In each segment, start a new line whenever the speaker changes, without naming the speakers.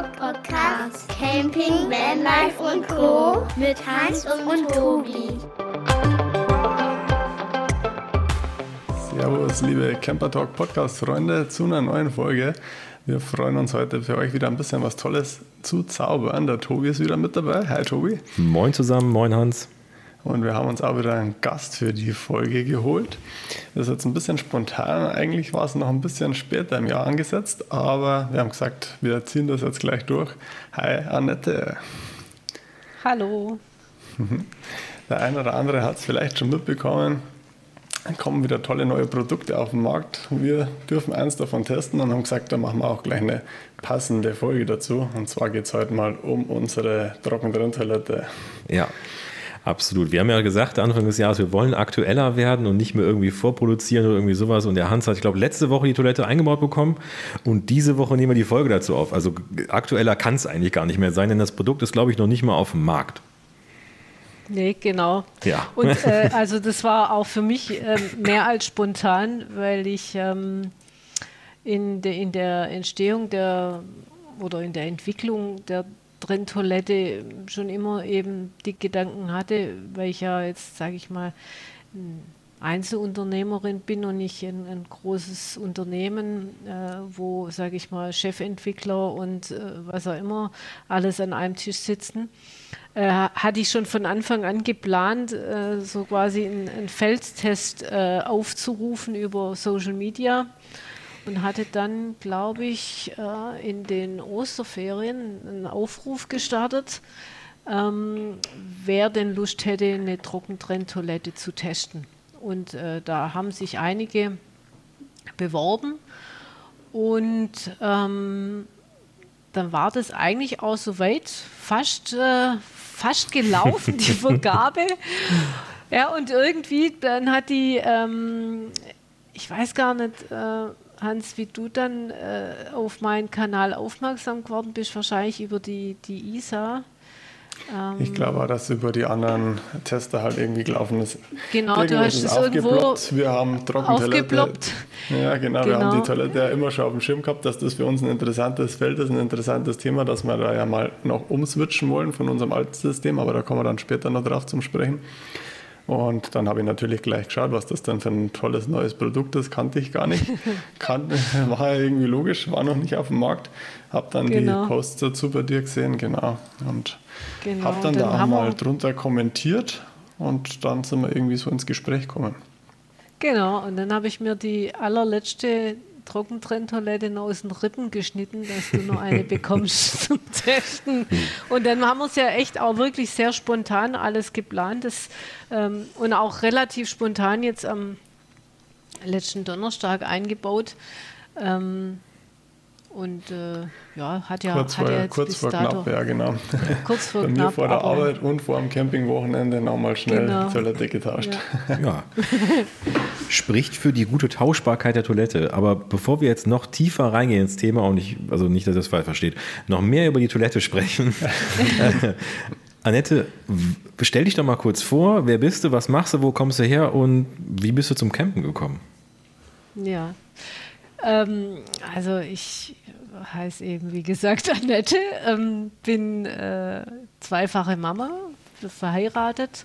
Talk Podcast Camping, Vanlife und Co. mit Hans und Tobi.
Servus, liebe Camper Talk Podcast Freunde, zu einer neuen Folge. Wir freuen uns heute für euch wieder ein bisschen was Tolles zu zaubern. Der Tobi ist wieder mit dabei. Hi Tobi.
Moin zusammen, moin Hans.
Und wir haben uns auch wieder einen Gast für die Folge geholt. Das ist jetzt ein bisschen spontan. Eigentlich war es noch ein bisschen später im Jahr angesetzt, aber wir haben gesagt, wir ziehen das jetzt gleich durch. Hi Annette.
Hallo.
Der eine oder andere hat es vielleicht schon mitbekommen. Dann kommen wieder tolle neue Produkte auf den Markt. Wir dürfen eins davon testen und haben gesagt, da machen wir auch gleich eine passende Folge dazu. Und zwar geht es heute mal um unsere Trockentrenntoilette.
Ja, Absolut. Wir haben ja gesagt, Anfang des Jahres, wir wollen aktueller werden und nicht mehr irgendwie vorproduzieren oder irgendwie sowas. Und der Hans hat, ich glaube, letzte Woche die Toilette eingebaut bekommen und diese Woche nehmen wir die Folge dazu auf. Also aktueller kann es eigentlich gar nicht mehr sein, denn das Produkt ist, glaube ich, noch nicht mal auf dem Markt.
Nee, genau.
Ja.
Und äh, also das war auch für mich äh, mehr als spontan, weil ich ähm, in, de, in der Entstehung der oder in der Entwicklung der Trenntoilette schon immer eben die Gedanken hatte, weil ich ja jetzt, sage ich mal, Einzelunternehmerin bin und nicht ein, ein großes Unternehmen, äh, wo, sage ich mal, Chefentwickler und äh, was auch immer alles an einem Tisch sitzen, äh, hatte ich schon von Anfang an geplant, äh, so quasi einen, einen Feldtest äh, aufzurufen über Social Media und hatte dann, glaube ich, äh, in den Osterferien einen Aufruf gestartet, ähm, wer denn Lust hätte, eine Trockentrenntoilette zu testen. Und äh, da haben sich einige beworben und ähm, dann war das eigentlich auch soweit fast, äh, fast gelaufen, die Vergabe. ja, und irgendwie dann hat die, ähm, ich weiß gar nicht, äh, Hans, wie du dann äh, auf meinen Kanal aufmerksam geworden bist, wahrscheinlich über die, die ISA.
Ähm ich glaube auch, dass über die anderen Tester halt irgendwie gelaufen ist.
Genau, du hast es irgendwo
Wir haben Trockentoilette. Ja, genau, genau, wir haben die genau. Toilette ja immer schon auf dem Schirm gehabt, dass das für uns ein interessantes Feld ist, ein interessantes Thema, dass wir da ja mal noch umswitchen wollen von unserem alten System, aber da kommen wir dann später noch drauf zum Sprechen. Und dann habe ich natürlich gleich geschaut, was das denn für ein tolles neues Produkt ist. Kannte ich gar nicht. Kann, war ja irgendwie logisch, war noch nicht auf dem Markt. Habe dann genau. die Posts dazu bei dir gesehen, genau. Und genau, habe dann, dann da auch mal drunter kommentiert und dann sind wir irgendwie so ins Gespräch gekommen.
Genau, und dann habe ich mir die allerletzte Trockentrenntoilette aus den Rippen geschnitten, dass du nur eine bekommst zum Testen. Und dann haben wir es ja echt auch wirklich sehr spontan alles geplant das, ähm, und auch relativ spontan jetzt am letzten Donnerstag eingebaut. Ähm, und äh, ja, hat ja,
kurz
hat
vor,
ja
kurz vor knapp, ja genau.
Kurz vor
Bei mir
knapp,
vor der Arbeit und vor dem Campingwochenende nochmal schnell
Genau.
die Toilette getauscht.
Ja. ja. Spricht für die gute Tauschbarkeit der Toilette. Aber bevor wir jetzt noch tiefer reingehen ins Thema und ich, also nicht, dass ihr das falsch versteht, noch mehr über die Toilette sprechen. Annette, stell dich doch mal kurz vor. Wer bist du? Was machst du? Wo kommst du her? Und wie bist du zum Campen gekommen?
Ja. Ähm, also ich heiße eben, wie gesagt, Annette, ähm, bin äh, zweifache Mama, verheiratet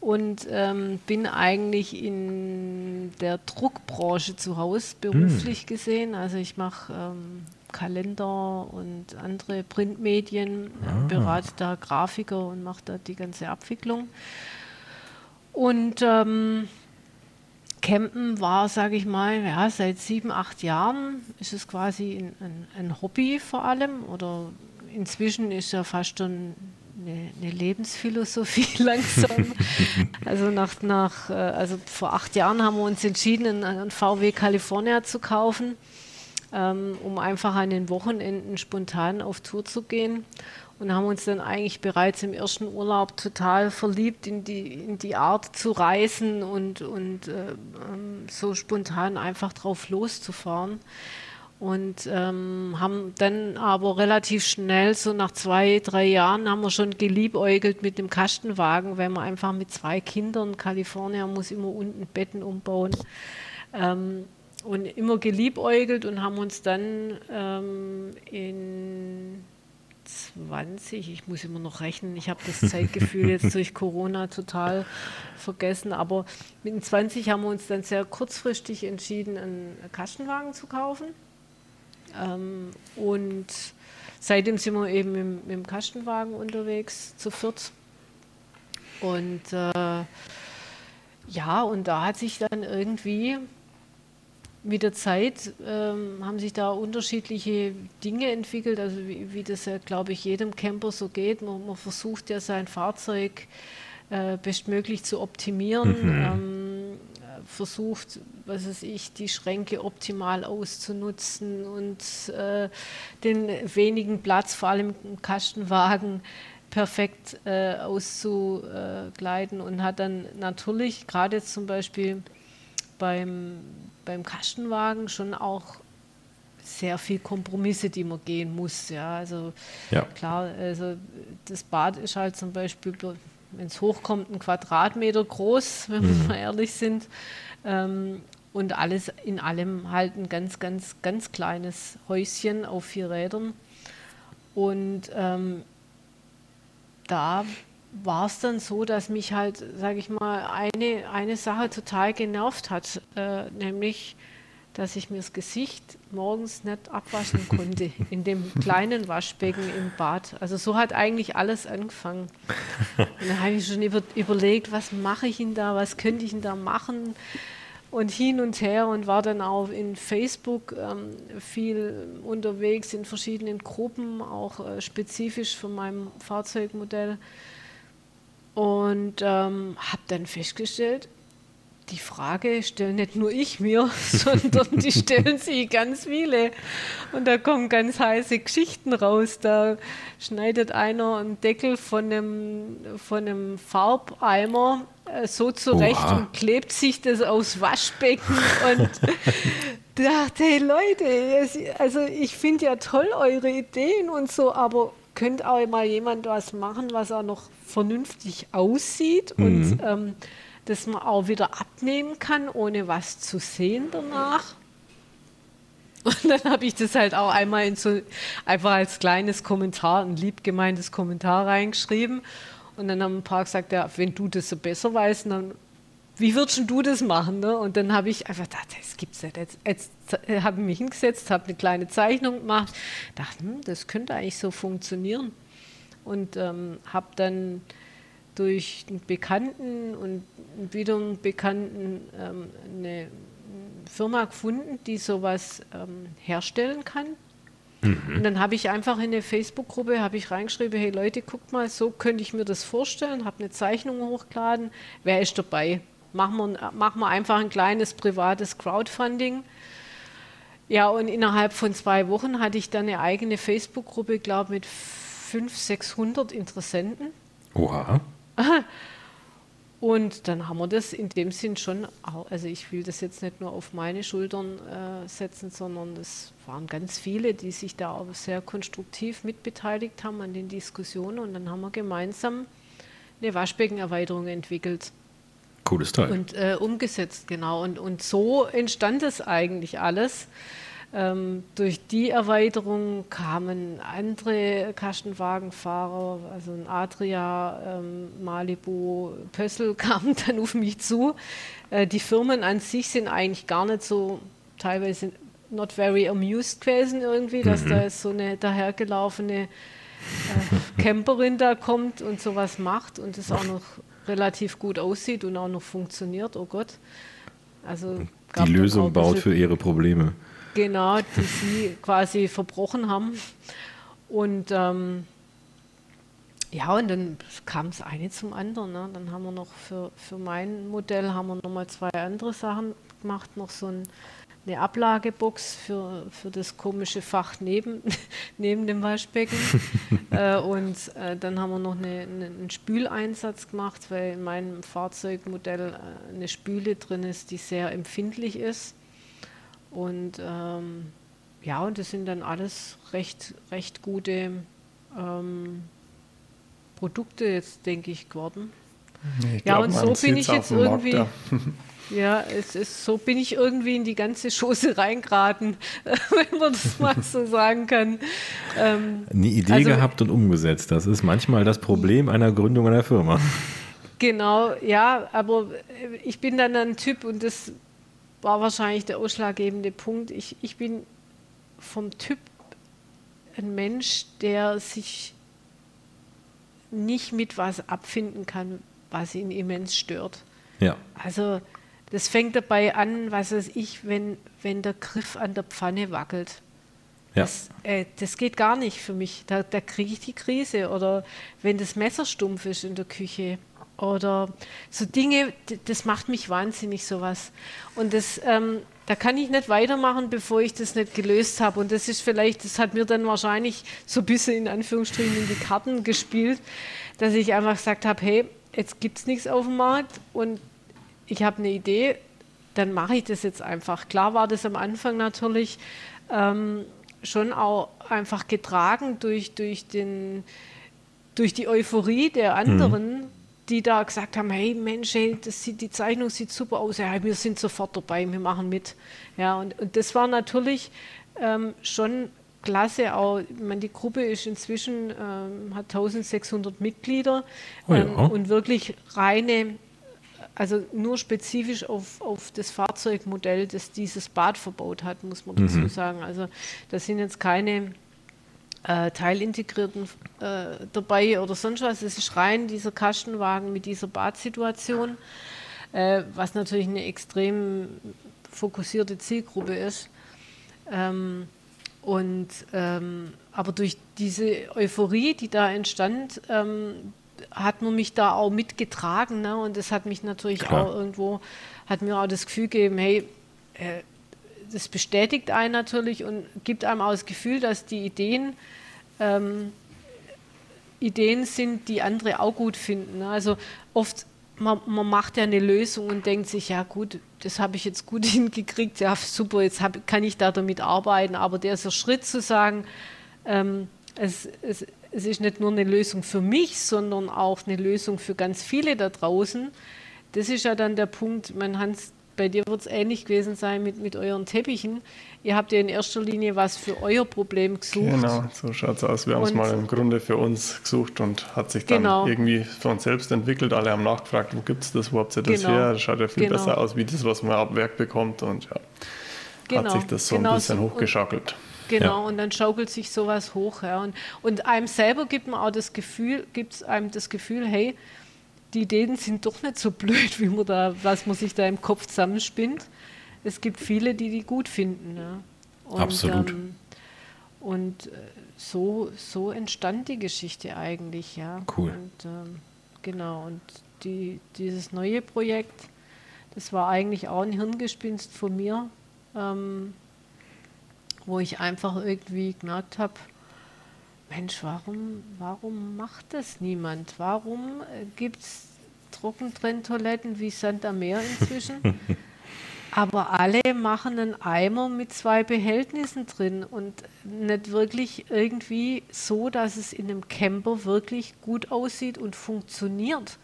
und ähm, bin eigentlich in der Druckbranche zu Hause beruflich hm. gesehen. Also ich mache ähm, Kalender und andere Printmedien, ah. berate da Grafiker und mache da die ganze Abwicklung. Und ähm, Campen war, sage ich mal, ja, seit sieben, acht Jahren ist es quasi ein, ein, ein Hobby vor allem oder inzwischen ist ja fast schon eine, eine Lebensphilosophie langsam. also nach, nach, äh, also vor acht Jahren haben wir uns entschieden, einen VW California zu kaufen, ähm, um einfach an den Wochenenden spontan auf Tour zu gehen und haben uns dann eigentlich bereits im ersten Urlaub total verliebt in die, in die Art zu reisen und, und äh, ähm, so spontan einfach drauf loszufahren. Und ähm, haben dann aber relativ schnell, so nach zwei, drei Jahren, haben wir schon geliebäugelt mit dem Kastenwagen, weil man einfach mit zwei Kindern, Kalifornien muss immer unten Betten umbauen. Ähm, und immer geliebäugelt und haben uns dann ähm, in 20, ich muss immer noch rechnen, ich habe das Zeitgefühl jetzt durch Corona total vergessen, aber mit den 20 haben wir uns dann sehr kurzfristig entschieden, einen Kastenwagen zu kaufen. Ähm, und seitdem sind wir eben im, mit dem Kastenwagen unterwegs, zu viert. Und äh, ja, und da hat sich dann irgendwie mit der Zeit ähm, haben sich da unterschiedliche Dinge entwickelt, also wie, wie das ja, glaube ich, jedem Camper so geht. Man, man versucht ja sein Fahrzeug äh, bestmöglich zu optimieren, mhm. ähm, versucht, was weiß ich, die Schränke optimal auszunutzen und äh, den wenigen Platz, vor allem im Kastenwagen, perfekt äh, auszugleiten und hat dann natürlich gerade zum Beispiel beim beim Kastenwagen schon auch sehr viel Kompromisse, die man gehen muss. Ja, also ja. klar, also das Bad ist halt zum Beispiel, wenn es hochkommt, ein Quadratmeter groß, wenn mhm. wir mal ehrlich sind. Ähm, und alles in allem halt ein ganz, ganz, ganz kleines Häuschen auf vier Rädern. Und ähm, da war es dann so, dass mich halt, sage ich mal, eine, eine Sache total genervt hat, äh, nämlich, dass ich mir das Gesicht morgens nicht abwaschen konnte in dem kleinen Waschbecken im Bad. Also so hat eigentlich alles angefangen. Und dann habe ich schon über, überlegt, was mache ich denn da, was könnte ich denn da machen und hin und her und war dann auch in Facebook ähm, viel unterwegs in verschiedenen Gruppen, auch äh, spezifisch von meinem Fahrzeugmodell und ähm, habe dann festgestellt, die Frage stelle nicht nur ich mir, sondern die stellen sich ganz viele. Und da kommen ganz heiße Geschichten raus. Da schneidet einer einen Deckel von einem, von einem Farbeimer äh, so zurecht Oha. und klebt sich das aufs Waschbecken. und dachte, hey Leute, also ich finde ja toll eure Ideen und so, aber könnte auch mal jemand was machen, was auch noch vernünftig aussieht mhm. und ähm, das man auch wieder abnehmen kann, ohne was zu sehen danach. Und dann habe ich das halt auch einmal in so, einfach als kleines Kommentar, ein lieb gemeintes Kommentar reingeschrieben. Und dann haben ein paar gesagt, ja, wenn du das so besser weißt, dann wie würdest du das machen? Ne? Und dann habe ich einfach gedacht, das gibt es nicht. Jetzt, jetzt habe ich mich hingesetzt, habe eine kleine Zeichnung gemacht, dachte, hm, das könnte eigentlich so funktionieren. Und ähm, habe dann durch einen Bekannten und wieder einen Bekannten ähm, eine Firma gefunden, die sowas ähm, herstellen kann. Mhm. Und dann habe ich einfach in eine Facebook-Gruppe habe ich reingeschrieben, hey Leute, guckt mal, so könnte ich mir das vorstellen, habe eine Zeichnung hochgeladen, wer ist dabei? Machen wir, machen wir einfach ein kleines privates Crowdfunding. Ja, und innerhalb von zwei Wochen hatte ich dann eine eigene Facebook-Gruppe, glaube ich, mit 500, 600 Interessenten.
Oha.
Und dann haben wir das in dem Sinn schon, also ich will das jetzt nicht nur auf meine Schultern äh, setzen, sondern es waren ganz viele, die sich da auch sehr konstruktiv mitbeteiligt haben an den Diskussionen. Und dann haben wir gemeinsam eine Waschbeckenerweiterung entwickelt.
Cooles Teil.
Und äh, umgesetzt, genau. Und, und so entstand es eigentlich alles. Ähm, durch die Erweiterung kamen andere Kastenwagenfahrer, also ein Adria, ähm, Malibu, Pössl kamen dann auf mich zu. Äh, die Firmen an sich sind eigentlich gar nicht so teilweise not very amused gewesen irgendwie, dass mhm. da jetzt so eine dahergelaufene äh, Camperin da kommt und sowas macht und es auch noch relativ gut aussieht und auch noch funktioniert, oh Gott.
Also die Lösung baut für ihre Probleme.
Genau, die sie quasi verbrochen haben. Und ähm, ja, und dann kam es eine zum anderen. Ne? Dann haben wir noch für, für mein Modell haben wir nochmal zwei andere Sachen gemacht, noch so ein eine Ablagebox für, für das komische Fach neben, neben dem Waschbecken. äh, und äh, dann haben wir noch eine, eine, einen Spüleinsatz gemacht, weil in meinem Fahrzeugmodell äh, eine Spüle drin ist, die sehr empfindlich ist. Und ähm, ja, und das sind dann alles recht, recht gute ähm, Produkte jetzt, denke ich, geworden. Ich ja, und so bin ich jetzt irgendwie. Ja. Es ist, so bin ich irgendwie in die ganze Chose reingeraten, wenn man das mal so sagen kann.
Ähm, Eine Idee also, gehabt und umgesetzt. Das ist manchmal das Problem einer Gründung einer Firma.
Genau, ja, aber ich bin dann ein Typ und das war wahrscheinlich der ausschlaggebende Punkt. Ich, ich bin vom Typ ein Mensch, der sich nicht mit was abfinden kann, was ihn immens stört.
Ja.
Also das fängt dabei an, was weiß ich, wenn, wenn der Griff an der Pfanne wackelt. Ja. Das, äh, das geht gar nicht für mich. Da, da kriege ich die Krise. Oder wenn das Messer stumpf ist in der Küche. Oder so Dinge, das macht mich wahnsinnig, sowas. Und das, ähm, da kann ich nicht weitermachen, bevor ich das nicht gelöst habe. Und das ist vielleicht, das hat mir dann wahrscheinlich so ein bisschen in Anführungsstrichen in die Karten gespielt, dass ich einfach gesagt habe, hey, jetzt gibt es nichts auf dem Markt und ich habe eine Idee, dann mache ich das jetzt einfach. Klar war das am Anfang natürlich ähm, schon auch einfach getragen durch, durch, den, durch die Euphorie der anderen, mhm. die da gesagt haben, hey Mensch, hey, das sieht, die Zeichnung sieht super aus, ja, wir sind sofort dabei, wir machen mit. Ja, und, und das war natürlich ähm, schon klasse. Auch, ich meine, die Gruppe ist inzwischen, ähm, hat 1600 Mitglieder oh ja. ähm, und wirklich reine also nur spezifisch auf, auf das Fahrzeugmodell, das dieses Bad verbaut hat, muss man dazu mhm. sagen. Also das sind jetzt keine äh, Teilintegrierten äh, dabei oder sonst was. Es ist rein dieser Kastenwagen mit dieser Badsituation, äh, was natürlich eine extrem fokussierte Zielgruppe ist. Ähm, und ähm, aber durch diese Euphorie, die da entstand, ähm, hat man mich da auch mitgetragen. Ne? Und das hat mich natürlich Klar. auch irgendwo, hat mir auch das Gefühl gegeben, hey, äh, das bestätigt einen natürlich und gibt einem auch das Gefühl, dass die Ideen ähm, Ideen sind, die andere auch gut finden. Ne? Also oft, man, man, macht ja eine Lösung und denkt sich, ja gut, das habe ich jetzt gut hingekriegt, ja super, jetzt hab, kann ich da damit arbeiten. Aber der Schritt zu sagen, ähm, es, es, es ist nicht nur eine Lösung für mich, sondern auch eine Lösung für ganz viele da draußen. Das ist ja dann der Punkt, mein Hans, bei dir wird es ähnlich gewesen sein mit, mit euren Teppichen. Ihr habt ja in erster Linie was für euer Problem gesucht.
Genau, so schaut es aus. Wir haben es mal im Grunde für uns gesucht und hat sich dann genau. irgendwie für uns selbst entwickelt. Alle haben nachgefragt, wo gibt es das, wo habt ihr das genau. her? Das schaut ja viel genau. besser aus, wie das, was man ab Werk bekommt. Und ja, hat genau. sich das so ein genau bisschen hochgeschaukelt.
Genau, ja. und dann schaukelt sich sowas hoch. Ja. Und, und einem selber gibt man auch das Gefühl, gibt es einem das Gefühl, hey, die Ideen sind doch nicht so blöd, wie man da, was man sich da im Kopf zusammenspinnt. Es gibt viele, die die gut finden. Ja.
Und, Absolut. Ähm,
und äh, so, so entstand die Geschichte eigentlich, ja.
Cool.
Und, ähm, genau, und die, dieses neue Projekt, das war eigentlich auch ein Hirngespinst von mir. Ähm, wo ich einfach irgendwie gemerkt habe, Mensch, warum, warum macht das niemand? Warum äh, gibt es Trockentrenntoiletten wie Sand am Meer inzwischen? Aber alle machen einen Eimer mit zwei Behältnissen drin und nicht wirklich irgendwie so, dass es in einem Camper wirklich gut aussieht und funktioniert.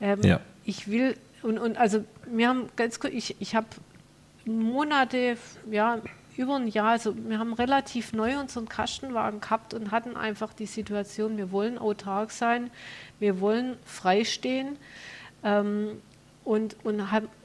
Ähm, ja. Ich will, und, und also wir haben ganz kurz, ich, ich habe Monate, ja, über ein Jahr, also wir haben relativ neu unseren Kastenwagen gehabt und hatten einfach die Situation, wir wollen autark sein, wir wollen freistehen ähm, und, und,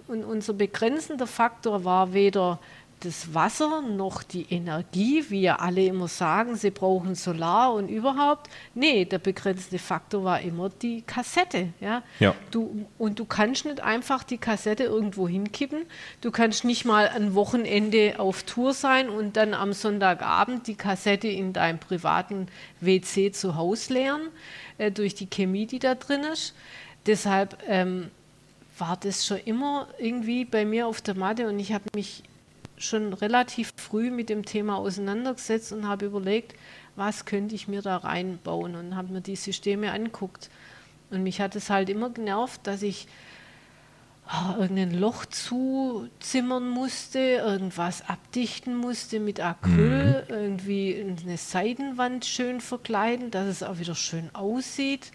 und unser begrenzender Faktor war weder das Wasser noch die Energie, wie ja alle immer sagen, sie brauchen Solar und überhaupt. Nee, der begrenzende Faktor war immer die Kassette. Ja?
ja.
Du, und du kannst nicht einfach die Kassette irgendwo hinkippen. Du kannst nicht mal ein Wochenende auf Tour sein und dann am Sonntagabend die Kassette in deinem privaten WC zu Hause leeren, äh, durch die Chemie, die da drin ist. Deshalb ähm, war das schon immer irgendwie bei mir auf der Matte und ich habe mich schon relativ früh mit dem Thema auseinandergesetzt und habe überlegt, was könnte ich mir da reinbauen und habe mir die Systeme anguckt. Und mich hat es halt immer genervt, dass ich oh, irgendein Loch zuzimmern musste, irgendwas abdichten musste mit Acryl, mhm. irgendwie eine Seitenwand schön verkleiden, dass es auch wieder schön aussieht.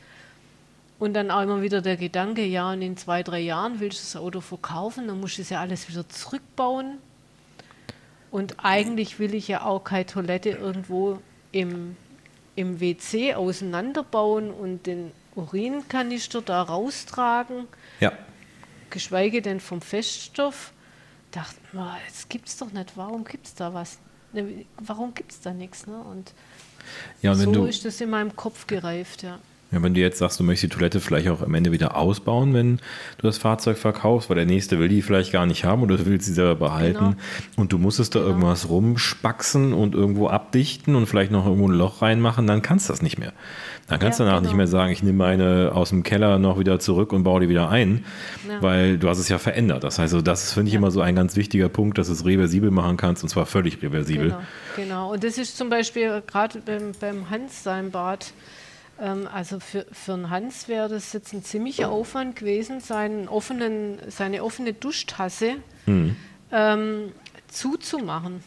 und dann auch immer wieder der Gedanke, ja, und in zwei, drei Jahren willst du das Auto verkaufen, dann musst du es ja alles wieder zurückbauen. Und eigentlich will ich ja auch keine Toilette irgendwo im, im WC auseinanderbauen und den Urinkanister da raustragen.
Ja.
Geschweige denn vom Feststoff. Dachte, es doch nicht. Warum gibt es da was? Ne, warum gibt es da nichts? Ne? Und
ja,
so
du,
ist das in meinem Kopf gereift, ja.
Ja, wenn du jetzt sagst, du möchtest die Toilette vielleicht auch am Ende wieder ausbauen, wenn du das Fahrzeug verkaufst, weil der nächste will die vielleicht gar nicht haben oder du willst sie selber behalten genau. und du musstest da genau. irgendwas rumspaxen und irgendwo abdichten und vielleicht noch irgendwo ein Loch reinmachen, dann kannst du das nicht mehr. Dann kannst du danach genau. nicht mehr sagen, ich nehme meine aus dem Keller noch wieder zurück und baue die wieder ein, ja. weil du hast es ja verändert. Das heißt, das finde ich ja. immer so ein ganz wichtiger Punkt, dass du es reversibel machen kannst und zwar völlig reversibel.
Genau, genau. und das ist zum Beispiel gerade beim, beim Hans sein Bad ähm, also für, für einen Hans wäre das jetzt ein ziemlicher Aufwand gewesen, seinen offenen, seine offene Duschtasse mhm. ähm, zuzumachen.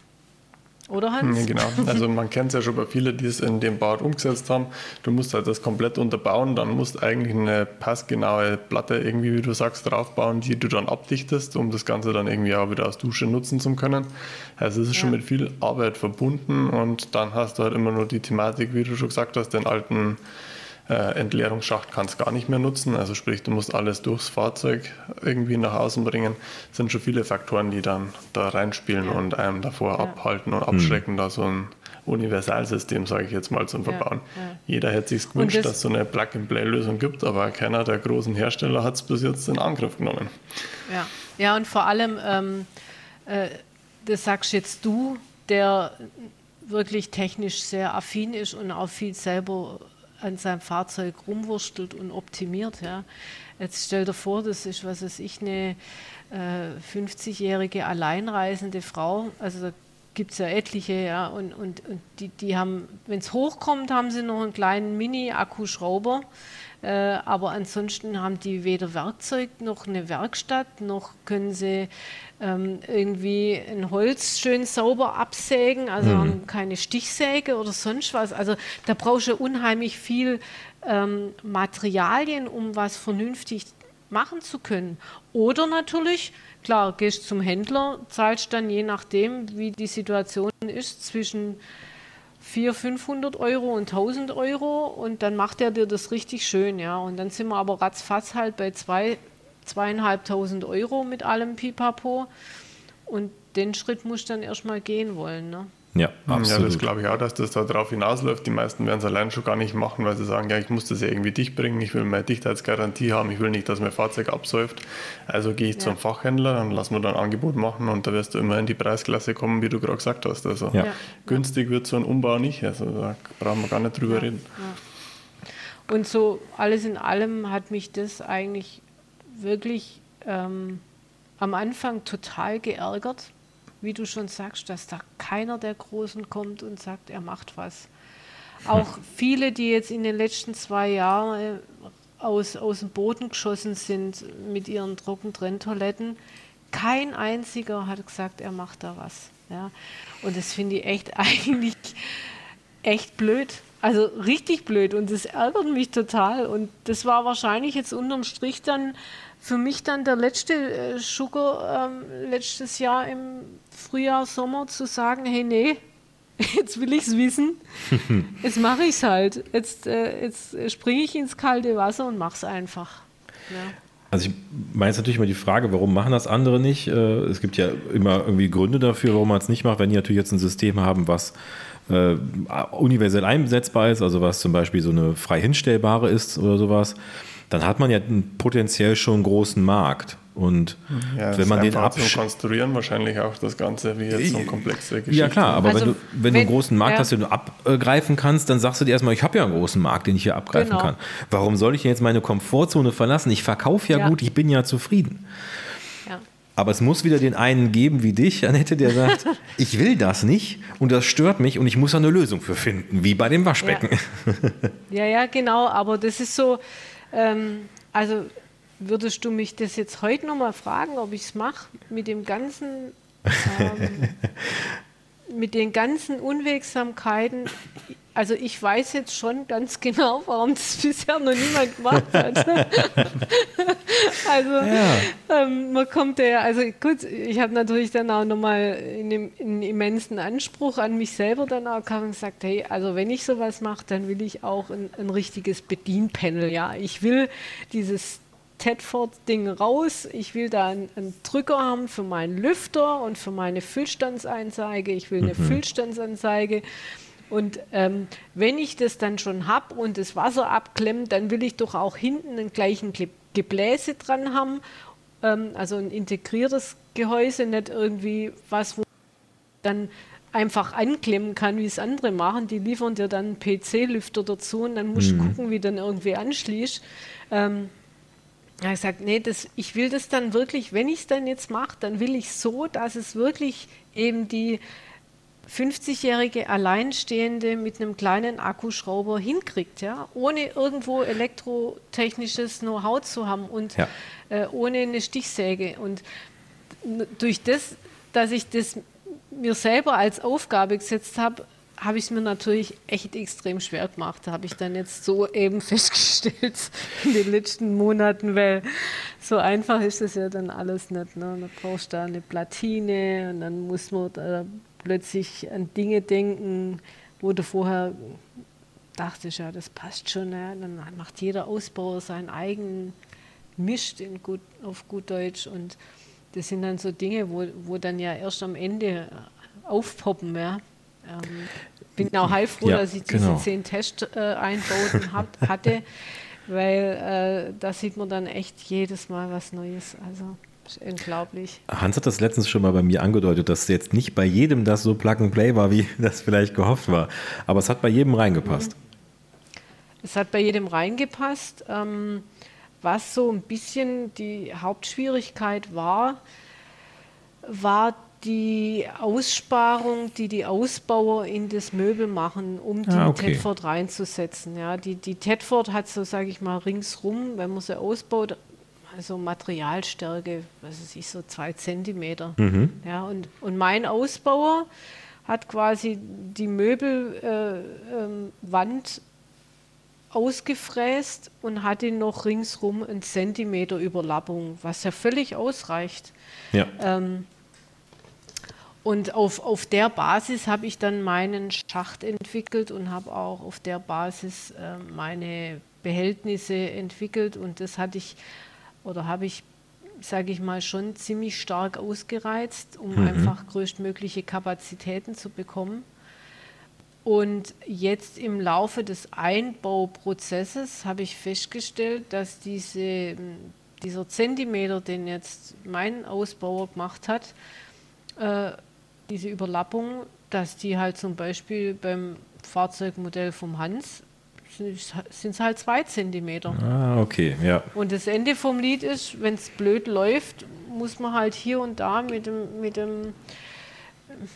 Oder Hans?
Ja, genau. Also man kennt es ja schon bei vielen, die es in dem Bad umgesetzt haben. Du musst halt das komplett unterbauen, dann musst eigentlich eine passgenaue Platte irgendwie, wie du sagst, draufbauen, die du dann abdichtest, um das Ganze dann irgendwie auch wieder als Dusche nutzen zu können. Also es ist ja. schon mit viel Arbeit verbunden und dann hast du halt immer nur die Thematik, wie du schon gesagt hast, den alten äh, Entleerungsschacht kannst gar nicht mehr nutzen. Also sprich, du musst alles durchs Fahrzeug irgendwie nach außen bringen. Es sind schon viele Faktoren, die dann da reinspielen ja. und einem davor ja. abhalten und abschrecken, mhm. da so ein Universalsystem, sage ich jetzt mal, zum Verbauen. Ja, ja. Jeder hätte sich gewünscht, das dass es so eine Plug-and-Play-Lösung gibt, aber keiner der großen Hersteller hat es bis jetzt in Angriff genommen.
Ja, ja und vor allem, ähm, äh, das sagst jetzt du, der wirklich technisch sehr affin ist und auch viel selber an seinem Fahrzeug rumwurstelt und optimiert. Ja. Jetzt stell dir vor, das ist, was weiß ich, eine äh, 50-jährige alleinreisende Frau, also da gibt es ja etliche, ja, und, und, und die, die haben, wenn es hochkommt, haben sie noch einen kleinen Mini-Akkuschrauber, aber ansonsten haben die weder Werkzeug noch eine Werkstatt, noch können sie ähm, irgendwie ein Holz schön sauber absägen, also mhm. keine Stichsäge oder sonst was. Also da brauchst du unheimlich viel ähm, Materialien, um was vernünftig machen zu können. Oder natürlich, klar, gehst zum Händler, zahlst dann je nachdem, wie die Situation ist, zwischen 400, 500 Euro und 1000 Euro und dann macht er dir das richtig schön, ja. Und dann sind wir aber ratzfatz halt bei zwei, zweieinhalbtausend Euro mit allem Pipapo. Und den Schritt muss dann erstmal gehen wollen. Ne?
Ja, absolut.
Ja, das glaube ich auch, dass das da drauf hinausläuft. Die meisten werden es allein schon gar nicht machen, weil sie sagen, ja, ich muss das ja irgendwie dicht bringen, ich will meine Dichtheitsgarantie haben, ich will nicht, dass mein Fahrzeug absäuft. Also gehe ich ja. zum Fachhändler, dann lassen wir dann ein Angebot machen und da wirst du immer in die Preisklasse kommen, wie du gerade gesagt hast. Also ja. günstig wird so ein Umbau nicht, also da brauchen wir gar nicht drüber reden.
Und so alles in allem hat mich das eigentlich wirklich ähm, am Anfang total geärgert, wie du schon sagst, dass da keiner der Großen kommt und sagt, er macht was. Auch viele, die jetzt in den letzten zwei Jahren äh, aus, aus dem Boden geschossen sind mit ihren Trockentrenntoiletten, kein einziger hat gesagt, er macht da was. Ja. Und das finde ich echt eigentlich echt blöd. Also richtig blöd und das ärgert mich total. Und das war wahrscheinlich jetzt unterm Strich dann für mich dann der letzte äh, Sugar ähm, letztes Jahr im Frühjahr, Sommer zu sagen, hey, nee, jetzt will ich es wissen, jetzt mache ich es halt. Jetzt, äh, jetzt springe ich ins kalte Wasser und mache es einfach. Ja.
Also ich meine jetzt natürlich immer die Frage, warum machen das andere nicht? Äh, es gibt ja immer irgendwie Gründe dafür, warum man es nicht macht, wenn die natürlich jetzt ein System haben, was äh, universell einsetzbar ist, also was zum Beispiel so eine frei hinstellbare ist oder sowas dann hat man ja potenziell schon einen großen Markt. Und ja, wenn man den absch
konstruieren wahrscheinlich auch das Ganze wie jetzt so ein komplexe Geschichte.
Ja klar, aber also, wenn, du, wenn, wenn, du einen großen Markt ja. hast, den du abgreifen kannst, dann sagst du dir erstmal, ich habe ja einen großen Markt, den ich hier abgreifen genau. kann. Warum soll ich jetzt meine Komfortzone verlassen? Ich verkaufe ja, ja, gut, ich bin ja zufrieden. Aber es muss wieder den einen geben wie dich, Annette, der sagt, ich will das nicht und das stört mich und ich muss eine Lösung für finden, wie bei dem Waschbecken.
Ja, ja, ja genau, aber das ist so, ähm, also würdest du mich das jetzt heute nochmal fragen, ob ich es mache mit dem ganzen, ähm, mit den ganzen Unwegsamkeiten? also ich weiß jetzt schon ganz genau, warum das bisher noch niemand gemacht hat. also ja. ähm, man kommt ja, also gut, ich habe natürlich dann auch nochmal einen, einen immensen Anspruch an mich selber dann auch gehabt und gesagt, hey, also wenn ich sowas mache, dann will ich auch ein, ein richtiges Bedienpanel, ja. Ich will dieses Tedford-Ding raus. Ich will da einen, einen, Drücker haben für meinen Lüfter und für meine Füllstandsanzeige. Ich will eine mhm. Füllstandsanzeige. Und ähm, wenn ich das dann schon habe und das Wasser abklemmt, dann will ich doch auch hinten einen gleichen Gebläse dran haben. Ähm, also ein integriertes Gehäuse, nicht irgendwie was, wo dann einfach anklemmen kann, wie es andere machen. Die liefern dir dann einen PC-Lüfter dazu und dann musst du mhm. gucken, wie du dann irgendwie anschließt. Ähm, er hat gesagt, nee, das, ich will das dann wirklich, wenn ich es dann jetzt mache, dann will ich so, dass es wirklich eben die 50-jährige Alleinstehende mit einem kleinen Akkuschrauber hinkriegt, ja, ohne irgendwo elektrotechnisches Know-how zu haben und ja. äh, ohne eine Stichsäge. Und durch das, dass ich das mir selber als Aufgabe gesetzt habe, habe ich es mir natürlich echt extrem schwer gemacht. Da habe ich dann jetzt so eben festgestellt in den letzten Monaten, weil so einfach ist das ja dann alles nicht. Ne? Da brauchst du da eine Platine und dann muss man da plötzlich an Dinge denken, wo du vorher dachtest, ja, das passt schon. Ne? Dann macht jeder Ausbauer seinen eigenen Mischt in gut, auf gut Deutsch und das sind dann so Dinge, wo, wo dann ja erst am Ende aufpoppen. Ja? Ähm, bin auch heilfroh, ja, dass ich diese genau. zehn Test-Einbauten äh, hatte, weil äh, da sieht man dann echt jedes Mal was Neues. Also unglaublich.
Hans hat das letztens schon mal bei mir angedeutet, dass jetzt nicht bei jedem das so Plug and Play war, wie das vielleicht gehofft war. Aber es hat bei jedem reingepasst. Mhm.
Es hat bei jedem reingepasst. Ähm, was so ein bisschen die Hauptschwierigkeit war, war die Aussparung, die die Ausbauer in das Möbel machen, um die ah, okay. Tedford reinzusetzen. Ja, die, die Tedford hat so, sage ich mal, ringsrum, wenn man sie ausbaut, also Materialstärke, was weiß ich, so zwei Zentimeter. Mhm. Ja, und, und mein Ausbauer hat quasi die Möbelwand äh, ähm, ausgefräst und hatte noch ringsrum einen Zentimeter Überlappung, was ja völlig ausreicht. Ja. Ähm, und auf, auf der Basis habe ich dann meinen Schacht entwickelt und habe auch auf der Basis äh, meine Behältnisse entwickelt. Und das hatte ich oder habe ich, sage ich mal, schon ziemlich stark ausgereizt, um mhm. einfach größtmögliche Kapazitäten zu bekommen. Und jetzt im Laufe des Einbauprozesses habe ich festgestellt, dass diese, dieser Zentimeter, den jetzt mein Ausbauer gemacht hat, äh, diese Überlappung, dass die halt zum Beispiel beim Fahrzeugmodell vom Hans sind es halt zwei Zentimeter.
Ah, okay, ja.
Und das Ende vom Lied ist, wenn es blöd läuft, muss man halt hier und da mit dem, mit dem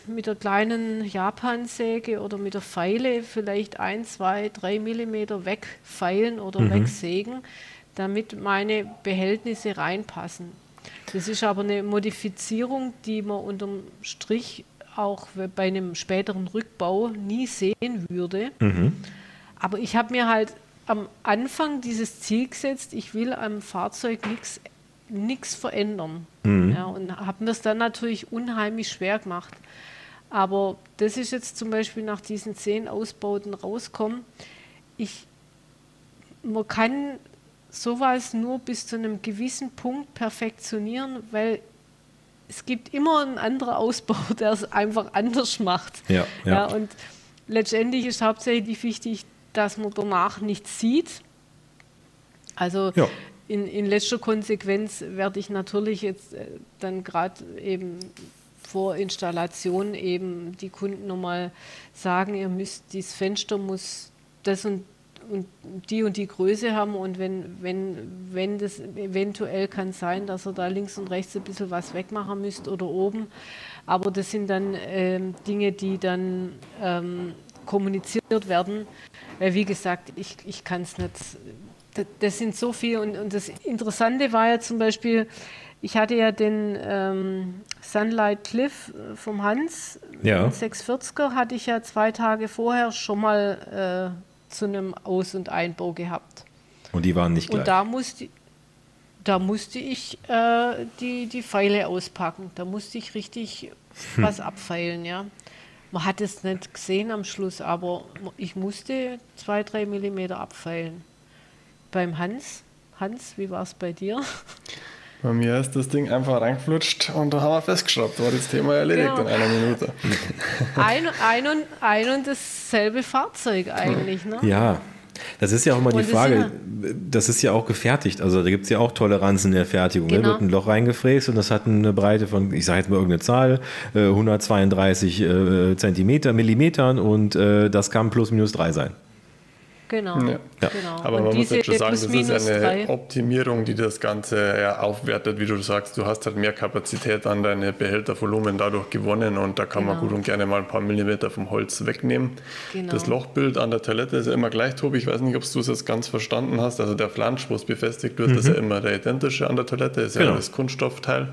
mit der kleinen Japansäge oder mit der Feile vielleicht ein, zwei, drei Millimeter wegfeilen oder mhm. wegsägen, damit meine Behältnisse reinpassen. Das ist aber eine Modifizierung, die man unterm Strich auch bei einem späteren Rückbau nie sehen würde. Mhm. Aber ich habe mir halt am Anfang dieses Ziel gesetzt, ich will am Fahrzeug nichts verändern. Mhm. Ja, und habe mir das dann natürlich unheimlich schwer gemacht. Aber das ist jetzt zum Beispiel nach diesen zehn Ausbauten rauskommen. Ich, man kann sowas nur bis zu einem gewissen Punkt perfektionieren, weil es gibt immer einen anderen Ausbau, der es einfach anders macht. Ja, ja. ja und letztendlich ist hauptsächlich wichtig, dass man danach nichts sieht. Also ja. in, in letzter Konsequenz werde ich natürlich jetzt äh, dann gerade eben vor Installation eben die Kunden nochmal sagen, ihr müsst, dieses Fenster muss das und und die und die Größe haben und wenn, wenn, wenn das eventuell kann sein, dass ihr da links und rechts ein bisschen was wegmachen müsst oder oben. Aber das sind dann ähm, Dinge, die dann ähm, kommuniziert werden. Weil wie gesagt, ich, ich kann es nicht. Das, das, sind so viele und, und das Interessante war ja zum Beispiel, ich hatte ja den ähm, Sunlight Cliff äh, vom Hans,
ja.
640er, hatte ich ja zwei Tage vorher schon mal äh, zu einem Aus- und Einbau gehabt.
Und die waren nicht gleich?
Und da musste, da musste ich äh, die, die Pfeile auspacken. Da musste ich richtig hm. was abfeilen, ja. Man hat es nicht gesehen am Schluss, aber ich musste zwei, drei Millimeter abfeilen. Beim Hans, Hans, wie war es bei dir?
Bei mir ist das Ding einfach reingeflutscht und da haben wir festgeschraubt. War das Thema erledigt genau. in einer Minute.
Ein, ein, und, ein und dasselbe Fahrzeug eigentlich, ne?
Ja, das ist ja auch immer die Frage, das ist ja auch gefertigt. Also da gibt es ja auch Toleranzen in der Fertigung. Ne? Genau. Da wird ein Loch reingefräst und das hat eine Breite von, ich sage jetzt mal irgendeine Zahl, 132 äh, äh, Zentimeter, Millimetern und äh, das kann plus minus drei sein.
Genau. Ja. genau.
Aber und man muss jetzt schon sagen, das ist eine drei. Optimierung, die das Ganze ja aufwertet, wie du sagst. Du hast halt mehr Kapazität an deine Behältervolumen dadurch gewonnen und da kann genau. man gut und gerne mal ein paar Millimeter vom Holz wegnehmen. Genau. Das Lochbild an der Toilette ist ja immer gleich, Tobi. Ich weiß nicht, ob du es jetzt ganz verstanden hast. Also der Flansch, wo es befestigt wird, mhm. ist ja immer der identische an der Toilette, ist genau. ja das Kunststoffteil.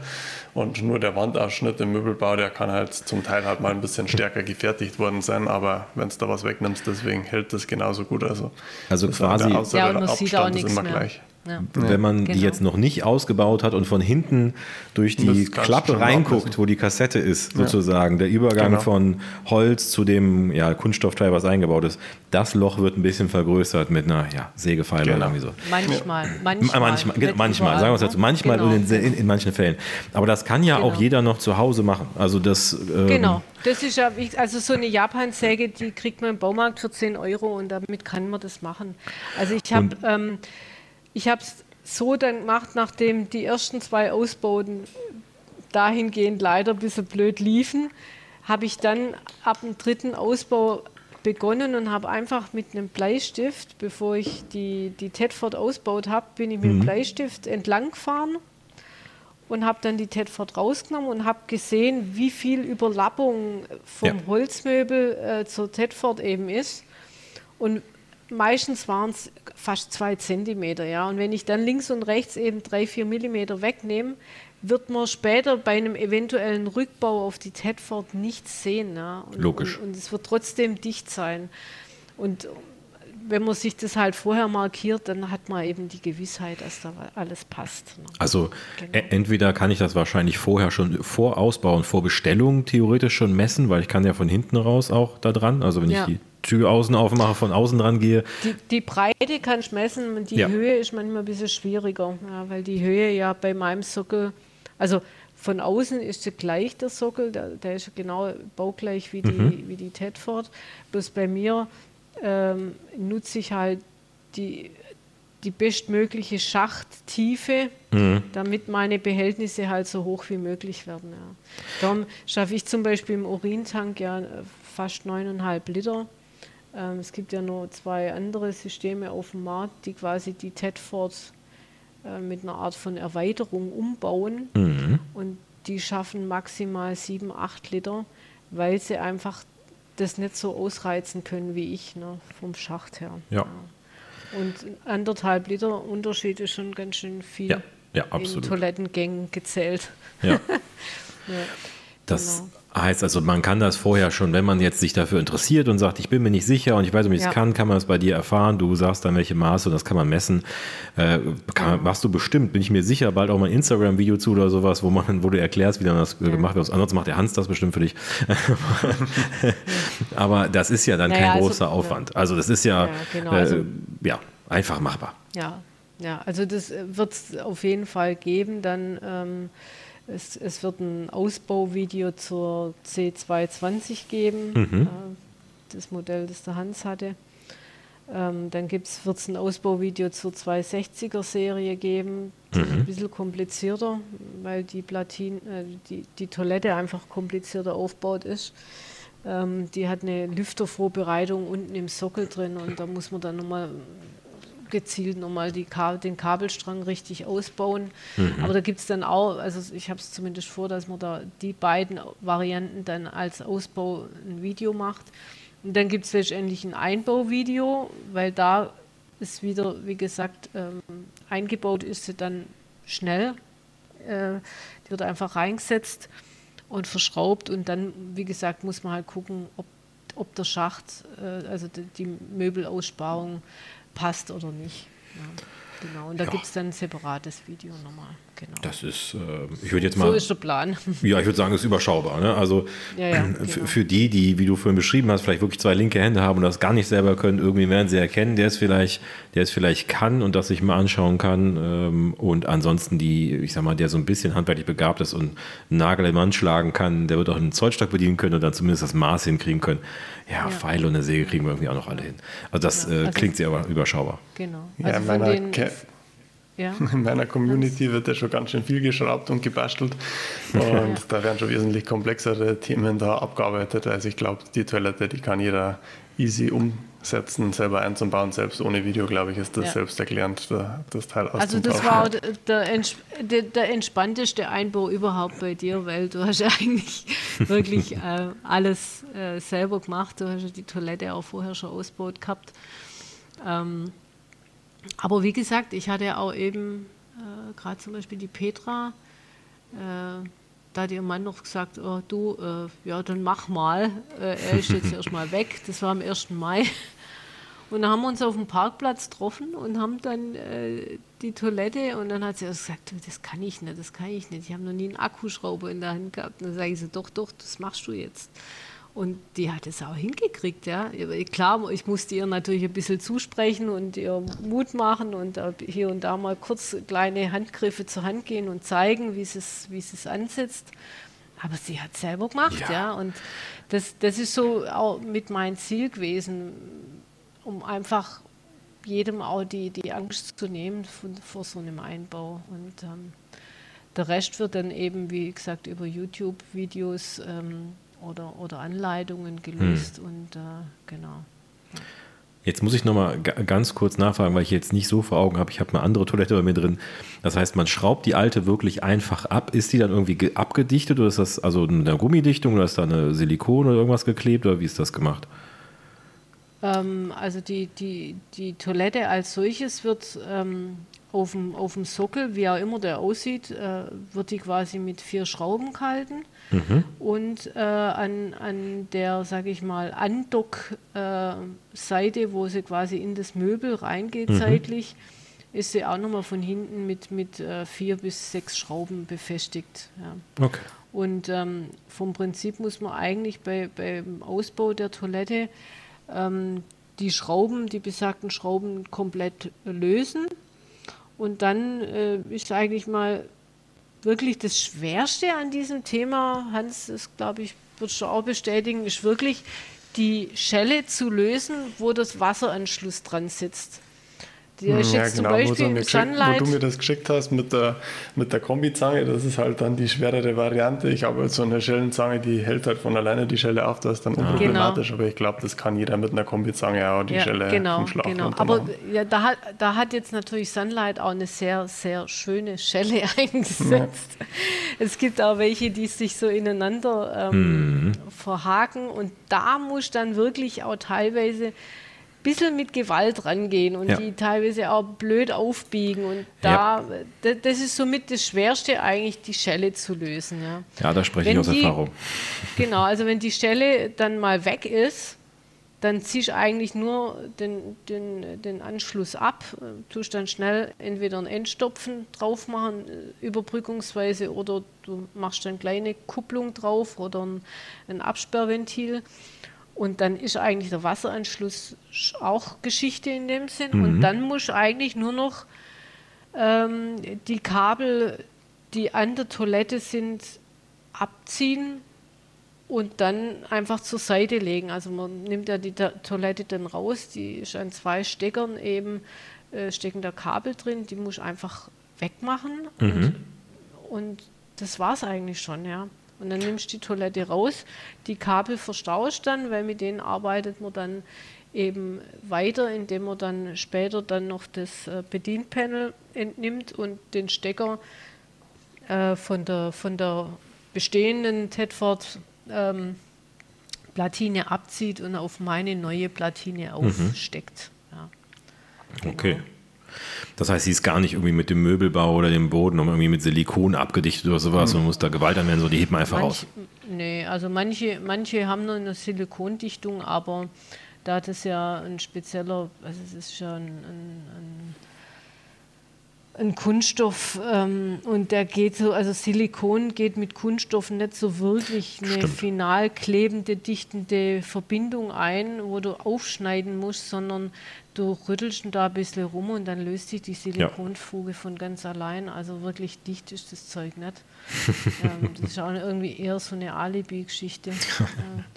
Und nur der Wandausschnitt im Möbelbau, der kann halt zum Teil halt mal ein bisschen stärker gefertigt worden sein, aber wenn es da was wegnimmst, deswegen hält das genauso gut. Also,
also quasi
ja, und man sieht auch nichts mehr. Gleich.
Ja. Wenn man genau. die jetzt noch nicht ausgebaut hat und von hinten durch die Klappe reinguckt, wo die Kassette ist, sozusagen, ja. der Übergang genau. von Holz zu dem ja, Kunststoffteil, was eingebaut ist, das Loch wird ein bisschen vergrößert mit einer ja, Sägepfeile genau. oder irgendwie so.
Manchmal, manchmal.
Manchmal, genau, manchmal sagen wir es dazu. Manchmal genau. in, in, in, manchen Fällen. Aber das kann ja auch genau. jeder noch zu Hause machen. Also das,
ähm, genau, das ist ja, also so eine Japan-Säge, die kriegt man im Baumarkt für 10 Euro und damit kann man das machen. Also ich habe ich habe es so dann gemacht, nachdem die ersten zwei Ausbauten dahingehend leider ein bisschen blöd liefen, habe ich dann ab dem dritten Ausbau begonnen und habe einfach mit einem Bleistift, bevor ich die, die Tedford ausbaut habe, bin ich mit mhm. dem Bleistift entlang gefahren und habe dann die Tedford rausgenommen und habe gesehen, wie viel Überlappung vom ja. Holzmöbel äh, zur Tedford eben ist. Und meistens waren es fast zwei Zentimeter. Ja? Und wenn ich dann links und rechts eben drei, vier Millimeter wegnehme, wird man später bei einem eventuellen Rückbau auf die Tedford nichts sehen. Ja? Und,
Logisch.
Und, und, es wird trotzdem dicht sein. Und wenn man sich das halt vorher markiert, dann hat man eben die Gewissheit, dass da alles passt. Ne?
Also genau. E-, entweder kann ich das wahrscheinlich vorher schon vor Ausbau und vor Bestellung theoretisch schon messen, weil ich kann ja von hinten raus auch da dran, also wenn ja. ich die Tür außen aufmache, von außen dran gehe.
Die, die Breite kann ich messen, die ja. Höhe ist manchmal ein bisschen schwieriger, ja, weil die Höhe ja bei meinem Sockel, also von außen ist sie gleich der Sockel, der, der ist genau baugleich wie die, mhm. wie die Tedford. Bloß bei mir ähm, nutze ich halt die, die bestmögliche Schachttiefe, mhm. damit meine Behältnisse halt so hoch wie möglich werden. Ja. Darum schaffe ich zum Beispiel im Urintank ja fast 9,5 Liter. Ähm, es gibt ja nur zwei andere Systeme auf dem Markt, die quasi die Tedfords äh, mit einer Art von Erweiterung umbauen. Mhm. Und die schaffen maximal 7, 8 Liter, weil sie einfach das nicht so ausreizen können wie ich, ne, vom Schacht her.
Ja. ja.
Und anderthalb Liter Unterschied ist schon ganz schön viel
ja, ja, absolut.
in Toilettengängen gezählt.
Ja. ja. Das genau. Heißt also, man kann das vorher schon, wenn man jetzt sich dafür interessiert und sagt, ich bin mir nicht sicher und ich weiß, ob ich es ja. kann, kann man es bei dir erfahren. Du sagst dann, welche Maße und das kann man messen. Äh, kann, machst du bestimmt, bin ich mir sicher, bald auch mal ein Instagram-Video zu oder sowas, wo, man, wo du erklärst, wie dann das ja. gemacht wird. Ansonsten macht der Hans das bestimmt für dich. Aber das ist ja dann naja, kein also, großer also, Aufwand. Also das ist ja, ja, genau, also, äh, ja einfach machbar.
Ja, ja, also das wird es auf jeden Fall geben. Dann ähm, es, es wird ein Ausbauvideo zur C220 geben, mhm. äh, das Modell, das der Hans hatte. Ähm, dann wird es ein Ausbauvideo zur 260er Serie geben. Das mhm. ist ein bisschen komplizierter, weil die Platin, äh, die, die Toilette einfach komplizierter aufgebaut ist. Ähm, die hat eine Lüftervorbereitung unten im Sockel drin und da muss man dann nochmal gezielt nochmal Ka den Kabelstrang richtig ausbauen. Mhm. Aber da gibt es dann auch, also ich habe es zumindest vor, dass man da die beiden Varianten dann als Ausbau ein Video macht. Und dann gibt es letztendlich ein Einbauvideo, weil da ist wieder, wie gesagt, ähm, eingebaut ist sie dann schnell Äh, die wird einfach reingesetzt und verschraubt und dann, wie gesagt, muss man halt gucken, ob, ob der Schacht, äh, also die, die Möbelaussparung passt oder nicht. Ja. Genau, und da ja. gibt es dann ein separates Video nochmal. Genau.
Das ist, äh, ich würde jetzt mal. So
ist der Plan.
Ja, ich würde sagen, es ist überschaubar. Ne? Also ja, ja, genau. für die, die, wie du vorhin beschrieben hast, vielleicht wirklich zwei linke Hände haben und das gar nicht selber können, irgendwie werden sie erkennen, der es vielleicht, der es vielleicht kann und das sich mal anschauen kann. Ähm, und ansonsten die, ich sag mal, der so ein bisschen handwerklich begabt ist und einen Nagel im Mann schlagen kann, der wird auch einen Zollstock bedienen können und dann zumindest das Maß hinkriegen können. Ja, ja. Pfeil und eine Säge kriegen wir irgendwie auch noch alle hin. Also das äh, also klingt sehr überschaubar.
Genau.
Also ja, von den ja. In meiner Community wird ja schon ganz schön viel geschraubt und gebastelt. Und ja. da werden schon wesentlich komplexere Themen da abgearbeitet. Also ich glaube, die Toilette, die kann jeder easy umsetzen, selber einzubauen. Selbst ohne Video, glaube ich, ist das ja. selbsterklärend, das Teil
Also das war der, der, der, entspannteste Einbau überhaupt bei dir, weil du hast ja eigentlich wirklich äh, alles äh, selber gemacht. Du hast ja die Toilette auch vorher schon ausgebaut gehabt. Ähm, aber wie gesagt, ich hatte auch eben äh, gerade zum Beispiel die Petra, äh, da hat ihr Mann noch gesagt, oh, du, äh, ja, dann mach mal. Äh, er ist jetzt erstmal weg. Das war am 1. Mai. Und dann haben wir uns auf dem Parkplatz getroffen und haben dann äh, die Toilette und dann hat sie gesagt, das kann ich nicht, das kann ich nicht. Ich habe noch nie einen Akkuschrauber in der Hand gehabt. Und dann sage ich so, doch, doch, das machst du jetzt. Und die hat es auch hingekriegt, ja. Klar, ich musste ihr natürlich ein bisschen zusprechen und ihr Mut machen und hier und da mal kurz kleine Handgriffe zur Hand gehen und zeigen, wie es, wie es ansetzt. Aber sie hat es selber gemacht, ja. ja. Und das, das ist so auch mit mein Ziel gewesen, um einfach jedem auch die, die Angst zu nehmen von, vor so einem Einbau. Und ähm, der Rest wird dann eben, wie gesagt, über YouTube-Videos ähm, oder, oder Anleitungen gelöst hm. und äh, genau.
Jetzt muss ich nochmal ganz kurz nachfragen, weil ich jetzt nicht so vor Augen habe. Ich habe eine andere Toilette bei mir drin. Das heißt, man schraubt die alte wirklich einfach ab. Ist die dann irgendwie abgedichtet oder ist das also eine Gummidichtung oder ist da eine Silikon oder irgendwas geklebt oder wie ist das gemacht?
Ähm, also die, die, die Toilette als solches wird ähm, auf, dem, auf dem Sockel, wie auch immer der aussieht, äh, wird die quasi mit vier Schrauben gehalten. Mhm. Und äh, an, an der, sage ich mal, Andock-Seite, wo sie quasi in das Möbel reingeht mhm. seitlich, ist sie auch nochmal von hinten mit, mit äh, vier bis sechs Schrauben befestigt. Ja.
Okay.
Und ähm, vom Prinzip muss man eigentlich bei, beim Ausbau der Toilette ähm, die Schrauben, die besagten Schrauben komplett lösen. Und dann äh, ist eigentlich mal wirklich das Schwerste an diesem Thema, Hans, das glaube ich, wird schon auch bestätigen, ist wirklich die Schelle zu lösen, wo das Wasseranschluss dran sitzt.
Der ist ja, jetzt genau, zum Beispiel wo, du Sunlight. wo du mir das geschickt hast mit der, mit der Kombizange, das ist halt dann die schwerere Variante. Ich habe halt so eine Schellenzange, die hält halt von alleine die Schelle auf, das ist dann unproblematisch, genau. aber ich glaube, das kann jeder mit einer Kombizange auch die ja, Schelle
genau,
vom Schlaf
genau. Aber ja, da, hat, da hat jetzt natürlich Sunlight auch eine sehr, sehr schöne Schelle eingesetzt. Ja. Es gibt auch welche, die sich so ineinander ähm, mhm. verhaken und da muss dann wirklich auch teilweise bisschen mit Gewalt rangehen und ja. die teilweise auch blöd aufbiegen. Und da, ja. das ist somit das Schwerste eigentlich, die Schelle zu lösen. Ja,
ja da spreche wenn ich aus die, Erfahrung.
Genau, also wenn die Schelle dann mal weg ist, dann ziehst du eigentlich nur den, den, den Anschluss ab, tust dann schnell entweder ein Endstopfen drauf machen, äh, überbrückungsweise, oder du machst dann kleine Kupplung drauf oder ein, ein Absperrventil. Und dann ist eigentlich der Wasseranschluss auch Geschichte in dem Sinn. Mhm. Und dann muss eigentlich nur noch ähm, die Kabel, die an der Toilette sind, abziehen und dann einfach zur Seite legen. Also man nimmt ja die Toilette dann raus, die ist an zwei Steckern eben, äh, stecken da Kabel drin, die muss einfach wegmachen. Mhm. Und, und das war es eigentlich schon, ja. Und dann nimmst du die Toilette raus, die Kabel verstaust dann, weil mit denen arbeitet man dann eben weiter, indem man dann später dann noch das äh, Bedienpanel entnimmt und den Stecker äh, von, der, von der bestehenden Tedford ähm, Platine abzieht und auf meine neue Platine mhm. aufsteckt. Ja.
Genau. Okay. Das heißt, sie ist gar nicht irgendwie mit dem Möbelbau oder dem Boden irgendwie mit Silikon abgedichtet oder sowas. Mhm. Man muss da Gewalt anwenden, so die hebt man einfach Manch, raus.
Nee, also manche, manche haben nur eine Silikondichtung, aber da das ja ein spezieller, also es ist schon ein, ein ein Kunststoff ähm, und der geht so, also Silikon geht mit Kunststoffen nicht so wirklich eine Stimmt. final klebende, dichtende Verbindung ein, wo du aufschneiden musst, sondern du rüttelst da ein bisschen rum und dann löst sich die Silikonfuge ja. von ganz allein. Also wirklich dicht ist das Zeug nicht. ähm, das ist auch irgendwie eher so eine Alibi-Geschichte, äh,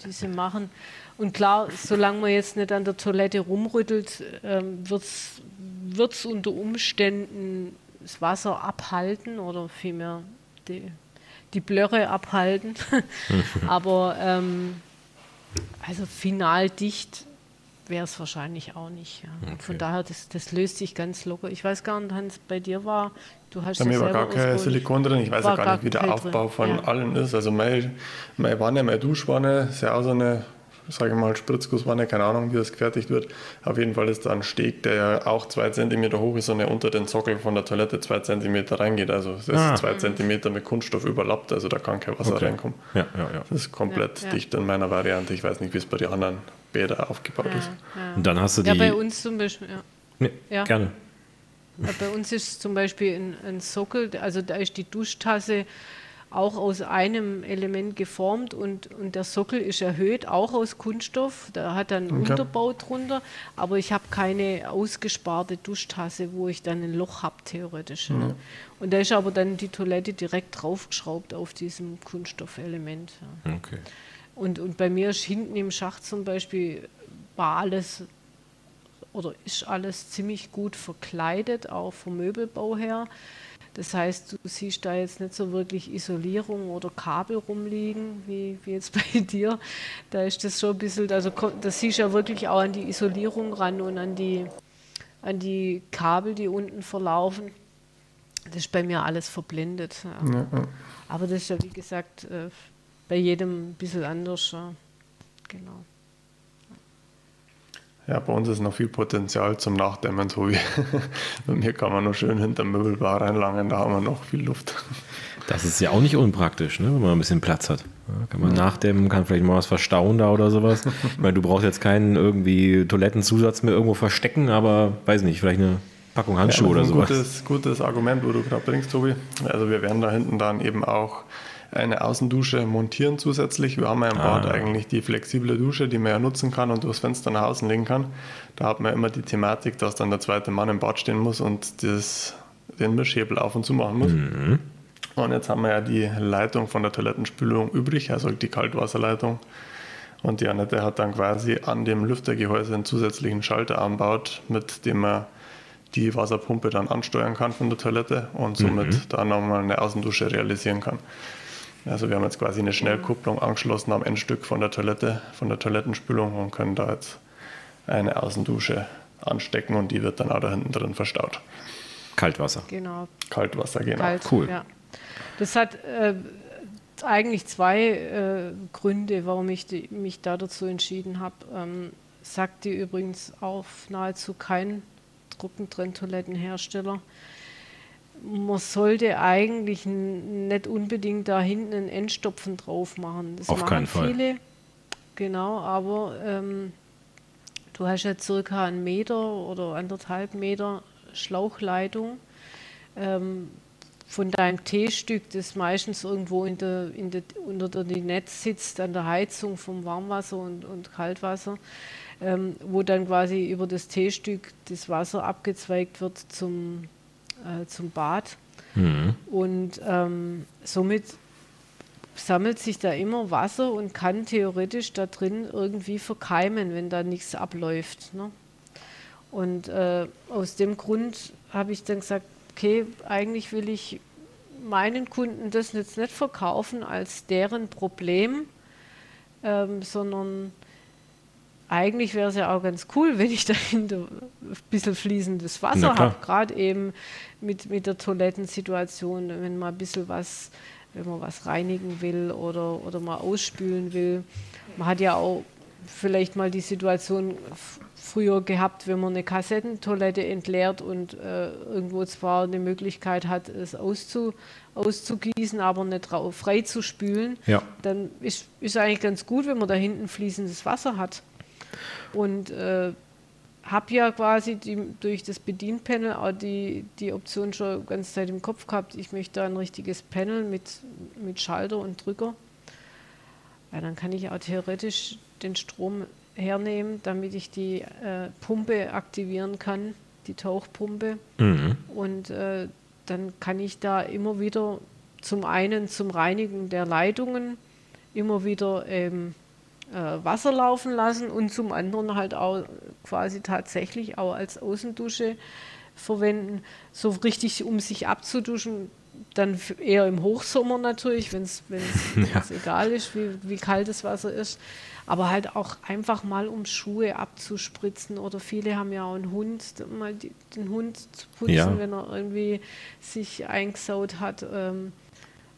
die sie machen. Und klar, solange man jetzt nicht an der Toilette rumrüttelt, ähm, wird es unter Umständen das Wasser abhalten oder vielmehr die, die Blöre abhalten. Aber ähm, also final dicht wäre es wahrscheinlich auch nicht. Ja. Okay. Von daher, das, das, löst sich ganz locker. Ich weiß gar nicht, Hans, bei dir war, du hast
Bei mir war gar kein Silikon drin. Ich weiß ja gar nicht, wie der Aufbau drin. von ja. allen ist. Also meine, meine Wanne, meine Duschwanne ist ja auch so eine sage ich mal, Spritzgusswanne, keine Ahnung, wie das gefertigt wird. Auf jeden Fall ist da ein Steg, der ja auch zwei Zentimeter hoch ist und der unter den Sockel von der Toilette zwei Zentimeter reingeht. Also das ah. ist zwei Zentimeter mit Kunststoff überlappt, also da kann kein Wasser okay. reinkommen. Ja, ja, ja. Das ist komplett ja, dicht in meiner Variante. Ich weiß nicht, wie es bei den anderen Bädern aufgebaut ist.
Und dann hast du die...
Ja, bei uns zum Beispiel, ja.
Nee, gerne.
Bei uns ist zum Beispiel ein, ein Sockel, also da ist die Duschtasse auch aus einem Element geformt und, und der Sockel ist erhöht, auch aus Kunststoff. Da hat dann einen okay. Unterbau drunter, aber ich habe keine ausgesparte Duschtasse, wo ich dann ein Loch habe, theoretisch. Mhm. Ne? Und da ist aber dann die Toilette direkt draufgeschraubt auf diesem Kunststoffelement. Ja. Okay. Und, und bei mir ist hinten im Schacht zum Beispiel war alles oder ist alles ziemlich gut verkleidet, auch vom Möbelbau her. Das heißt, du siehst da jetzt nicht so wirklich Isolierung oder Kabel rumliegen, wie, wie jetzt bei dir. Da ist das schon ein bisschen, also das siehst du ja wirklich auch an die Isolierung ran und an die, an die Kabel, die unten verlaufen. Das ist bei mir alles verblendet. Ja. Ja. Aber das ist ja, wie gesagt, äh, bei jedem ein bisschen anders. Genau.
Ja, bei uns ist noch viel Potenzial zum Nachdämmen, so wie bei mir kann man noch schön hinter Möbelbar reinlangen, da haben wir noch viel Luft.
Das ist ja auch nicht unpraktisch, ne, wenn man ein bisschen Platz hat. Ja, kann man ja. nachdämmen, kann vielleicht mal was verstauen da oder sowas. ich meine, du brauchst jetzt keinen irgendwie Toilettenzusatz mehr irgendwo verstecken, aber weiß nicht, vielleicht eine Packung Handschuhe ja, oder sowas.
Gutes, gutes Argument, wo du gerade bringst, Tobi. Also wir werden da hinten dann eben auch eine Außendusche montieren zusätzlich. Wir haben ja im ah. Bad eigentlich die flexible Dusche, die man ja nutzen kann und durchs Fenster nach außen legen kann. Da hat man immer die Thematik, dass dann der zweite Mann im Bad stehen muss und das, den Mischhebel auf und zu machen muss. Mhm. Und jetzt haben wir ja die Leitung von der Toilettenspülung übrig, also die Kaltwasserleitung. Und die Annette hat dann quasi an dem Lüftergehäuse einen zusätzlichen Schalter anbaut, mit dem man die Wasserpumpe dann ansteuern kann von der Toilette und somit mhm. da nochmal eine Außendusche realisieren kann. Also wir haben jetzt quasi eine Schnellkupplung angeschlossen am Endstück von der Toilette, von der Toilettenspülung und können da jetzt eine Außendusche anstecken und die wird dann auch da hinten drin verstaut.
Kaltwasser.
Genau.
Kaltwasser, genau.
Kalt, cool. Ja. Das hat äh, eigentlich zwei äh, Gründe, warum ich die, mich da dazu entschieden habe. Ähm, sagt die übrigens auf nahezu kein Trockentrenntoilettenhersteller man sollte eigentlich nicht unbedingt da hinten einen Endstopfen drauf machen.
Das Auf machen keinen Fall. viele.
Genau, aber ähm, du hast ja circa einen Meter oder anderthalb Meter Schlauchleitung. Ähm, von deinem T-Stück, das meistens irgendwo in der, in der, unter dem Netz sitzt, an der Heizung vom Warmwasser und, und Kaltwasser, ähm, wo dann quasi über das T-Stück das Wasser abgezweigt wird zum, äh, zum Bad. Mhm. Und ähm, somit sammelt sich da immer Wasser und kann theoretisch da drin irgendwie verkeimen, wenn da nichts abläuft. Ne? Und äh, aus dem Grund habe ich dann gesagt, okay, eigentlich will ich meinen Kunden das jetzt nicht verkaufen als deren Problem, ähm, sondern eigentlich wäre es ja auch ganz cool, wenn ich dahinter ein bisschen fließendes Wasser habe, gerade eben mit, mit der Toilettensituation, wenn man ein bisschen was, wenn man was reinigen will oder, oder mal ausspülen will. Man hat ja auch vielleicht mal die Situation früher gehabt, wenn man eine Kassettentoilette entleert und äh, irgendwo zwar eine Möglichkeit hat, es auszu, auszugießen, aber nicht frei zu spülen,
ja.
dann ist, es eigentlich ganz gut, wenn man da hinten fließendes Wasser hat. Und äh, habe ja quasi die, durch das Bedienpanel auch die, die Option schon die ganze Zeit im Kopf gehabt, ich möchte da ein richtiges Panel mit, mit Schalter und Drücker. Ja, dann kann ich auch theoretisch den Strom hernehmen, damit ich die äh, Pumpe aktivieren kann, die Tauchpumpe. Mhm. Und äh, dann kann ich da immer wieder zum einen zum Reinigen der Leitungen immer wieder ähm, äh, Wasser laufen lassen und zum anderen halt auch quasi tatsächlich auch als Außendusche verwenden, so richtig um sich abzuduschen, dann eher im Hochsommer natürlich, wenn es ja. egal ist, wie, wie kalt das Wasser ist aber halt auch einfach mal um Schuhe abzuspritzen oder viele haben ja auch einen Hund, mal die, den Hund zu putzen, ja. wenn er irgendwie sich eingesaut hat. Ähm,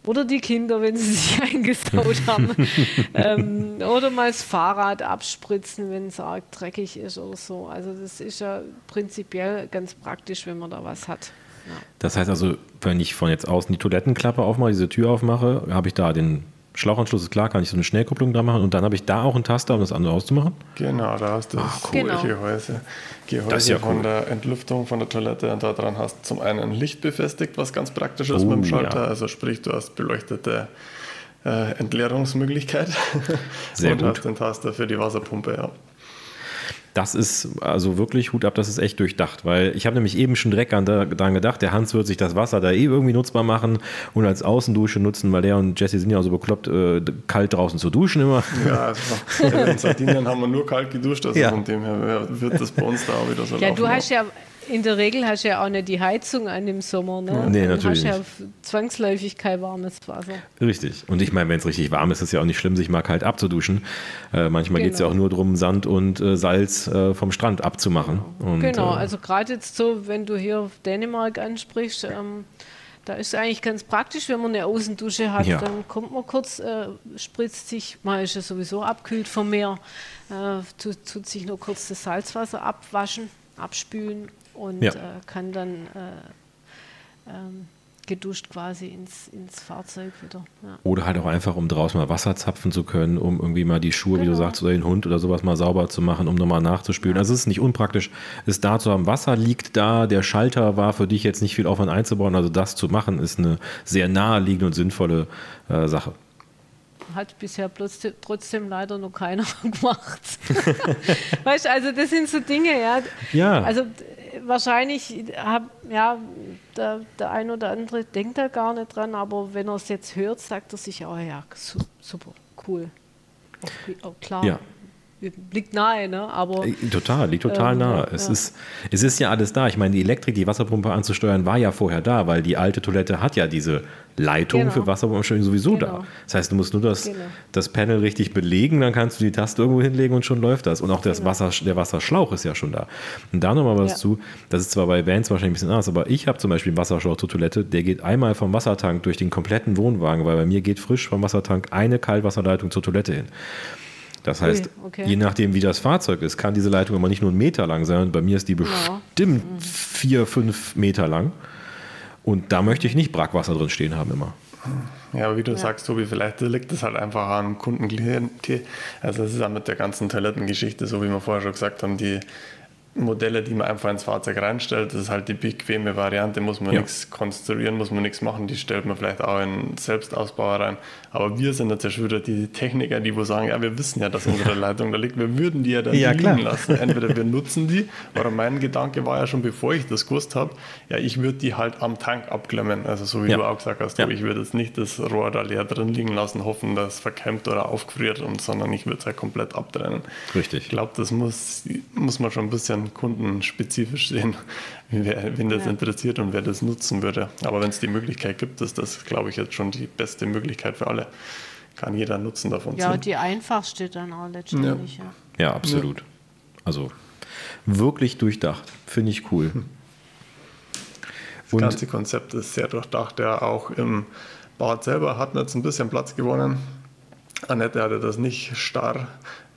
oder die Kinder, wenn sie sich eingesaut haben. ähm, oder mal das Fahrrad abspritzen, wenn es arg dreckig ist oder so. Also das ist ja prinzipiell ganz praktisch, wenn man da was hat. Ja.
Das heißt also, wenn ich von jetzt außen die Toilettenklappe aufmache, diese Tür aufmache, habe ich da den Schlauchanschluss ist klar, kann ich so eine Schnellkupplung da machen und dann habe ich da auch einen Taster, um das andere auszumachen?
Genau, da hast du das cool. genau. Gehäuse, Gehäuse das ja von der Entlüftung von der Toilette und daran hast du zum einen ein Licht befestigt, was ganz praktisch ist oh, mit dem Schalter, ja. also sprich, du hast beleuchtete äh, Entleerungsmöglichkeit
Sehr und gut.
hast den Taster für die Wasserpumpe, ja
das ist also wirklich Hut ab, das ist echt durchdacht, weil ich habe nämlich eben schon direkt daran gedacht, der Hans wird sich das Wasser da eh irgendwie nutzbar machen und als Außendusche nutzen, weil der und Jesse sind ja auch so bekloppt, äh, kalt draußen zu duschen immer.
Ja, in Sardinien haben wir nur kalt geduscht, also ja. von dem her wird das bei uns da auch wieder so
Ja, du hast ja in der Regel hast du ja auch nicht die Heizung an im Sommer. Ne?
Nee, Dann natürlich.
hast du ja zwangsläufig kein warmes Wasser.
Richtig. Und ich meine, wenn es richtig warm ist, ist es ja auch nicht schlimm, sich mal kalt abzuduschen. Äh, manchmal genau. geht es ja auch nur darum, Sand und äh, Salz äh, vom Strand abzumachen.
Genau,
und,
genau. Äh, also gerade jetzt so, wenn du hier Dänemark ansprichst, ähm, da ist es eigentlich ganz praktisch, wenn man eine Außendusche hat. Ja. Dann kommt man kurz, äh, spritzt sich, man ist ja sowieso abkühlt vom Meer, äh, tut, tut, sich nur kurz das Salzwasser abwaschen, abspülen und ja. äh, kann dann äh, ähm, geduscht quasi ins, ins Fahrzeug wieder.
Ja. Oder halt auch einfach, um draußen mal Wasser zapfen zu können, um irgendwie mal die Schuhe, genau. wie du genau. sagst, oder den Hund oder sowas mal sauber zu machen, um nochmal nachzuspülen. Ja. Also es ist nicht unpraktisch, es da zu haben. Wasser liegt da, der Schalter war für dich jetzt nicht viel Aufwand einzubauen. Also das zu machen, ist eine sehr naheliegende und sinnvolle äh, Sache
hat bisher trotzdem leider noch keiner gemacht. weißt du, also das sind so Dinge, ja.
Ja.
Also wahrscheinlich hab, ja, der, der ein oder andere denkt da gar nicht dran, aber wenn er es jetzt hört, sagt er sich, oh ja, super, cool. Auch, auch klar.
Ja
liegt nahe, ne? Aber,
äh, total, liegt total ähm, nahe. Es, ja. ist, es ist ja alles da. Ich meine, die Elektrik, die Wasserpumpe anzusteuern, war ja vorher da, weil die alte Toilette hat ja diese Leitung genau. für Wasserpumpensteuerung sowieso genau. da. Das heißt, du musst nur das, genau. das Panel richtig belegen, dann kannst du die Taste irgendwo hinlegen und schon läuft das. Und auch das genau. Wasser, der Wasserschlauch ist ja schon da. Und da nochmal was ja. zu, das ist zwar bei Vans wahrscheinlich ein bisschen anders, aber ich habe zum Beispiel einen Wasserschlauch zur Toilette, der geht einmal vom Wassertank durch den kompletten Wohnwagen, weil bei mir geht frisch vom Wassertank eine Kaltwasserleitung zur Toilette hin. Das heißt, okay. je nachdem, wie das Fahrzeug ist, kann diese Leitung immer nicht nur einen Meter lang sein. Bei mir ist die bestimmt ja. vier, fünf Meter lang. Und da möchte ich nicht Brackwasser drin stehen haben immer.
Ja, aber wie du ja. sagst, Tobi, vielleicht liegt das halt einfach am Kundenklientel. Also es ist auch mit der ganzen Toilettengeschichte, so wie wir vorher schon gesagt haben, die Modelle, die man einfach ins Fahrzeug reinstellt. Das ist halt die bequeme Variante, muss man ja. nichts konstruieren, muss man nichts machen. Die stellt man vielleicht auch in Selbstausbauer rein. Aber wir sind jetzt ja schon wieder die Techniker, die wo sagen, ja, wir wissen ja, dass unsere Leitung da liegt. Wir würden die ja dann ja, liegen klar. lassen. Entweder wir nutzen die, oder mein Gedanke war ja schon, bevor ich das gewusst habe, ja, ich würde die halt am Tank abklemmen. Also so wie ja. du auch gesagt hast, ja. ich würde jetzt nicht das Rohr da leer drin liegen lassen, hoffen, dass es verkämmt oder aufgefriert, und, sondern ich würde es halt komplett abtrennen.
Richtig.
Ich glaube, das muss, muss man schon ein bisschen kundenspezifisch sehen, wer, wen das ja. interessiert und wer das nutzen würde. Aber wenn es die Möglichkeit gibt, ist das, glaube ich, jetzt schon die beste Möglichkeit für alle. Kann jeder nutzen davon.
Ja, und die einfachste dann auch letztendlich.
Ja, ja. ja absolut. Also wirklich durchdacht. Finde ich cool.
Das und ganze Konzept ist sehr durchdacht. Ja, auch im Bad selber hat man jetzt ein bisschen Platz gewonnen. Annette hatte das nicht starr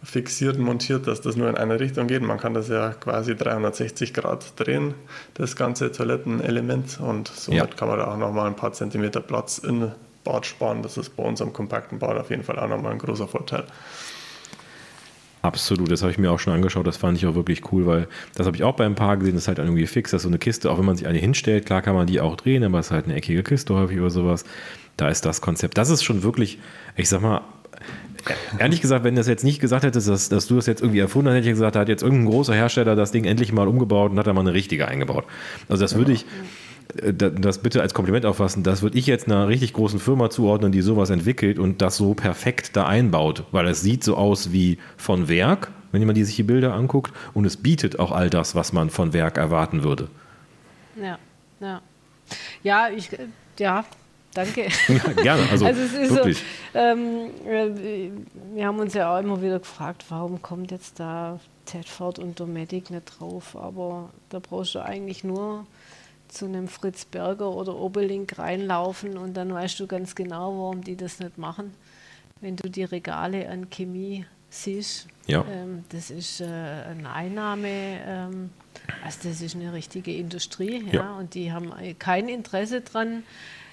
fixiert montiert, dass das nur in eine Richtung geht. Man kann das ja quasi 360 Grad drehen, das ganze Toilettenelement. Und somit ja. kann man da auch nochmal ein paar Zentimeter Platz in Bad sparen. Das ist bei unserem kompakten Bad auf jeden Fall auch nochmal ein großer Vorteil.
Absolut, das habe ich mir auch schon angeschaut, das fand ich auch wirklich cool, weil das habe ich auch beim Paar gesehen, das ist halt irgendwie fix, das ist so eine Kiste, auch wenn man sich eine hinstellt, klar kann man die auch drehen, aber es ist halt eine eckige Kiste häufig oder sowas. Da ist das Konzept, das ist schon wirklich, ich sag mal, Ehrlich gesagt, wenn das jetzt nicht gesagt hättest, dass, dass du das jetzt irgendwie erfunden hast, hätte ich gesagt, da hat jetzt irgendein großer Hersteller das Ding endlich mal umgebaut und hat da mal eine richtige eingebaut. Also das würde ich, äh, das bitte als Kompliment auffassen, das würde ich jetzt einer richtig großen Firma zuordnen, die sowas entwickelt und das so perfekt da einbaut, weil es sieht so aus wie von Werk, wenn jemand sich die Bilder anguckt, und es bietet auch all das, was man von Werk erwarten würde.
Ja, ja. Ja, ich, ja, danke.
Ja, gerne, also, also es ist wirklich.
So, ähm, äh, wir haben uns ja auch immer wieder gefragt, warum kommt jetzt da Tedford und Dometic nicht drauf, aber da brauchst du eigentlich nur zu einem Fritz Berger oder Obelink reinlaufen und dann weißt du ganz genau, warum die das nicht machen. Wenn du die Regale an Chemie siehst, ja. ähm, das ist äh, eine Einnahme, ähm, also das ist eine richtige Industrie, ja. ja, und die haben kein Interesse dran,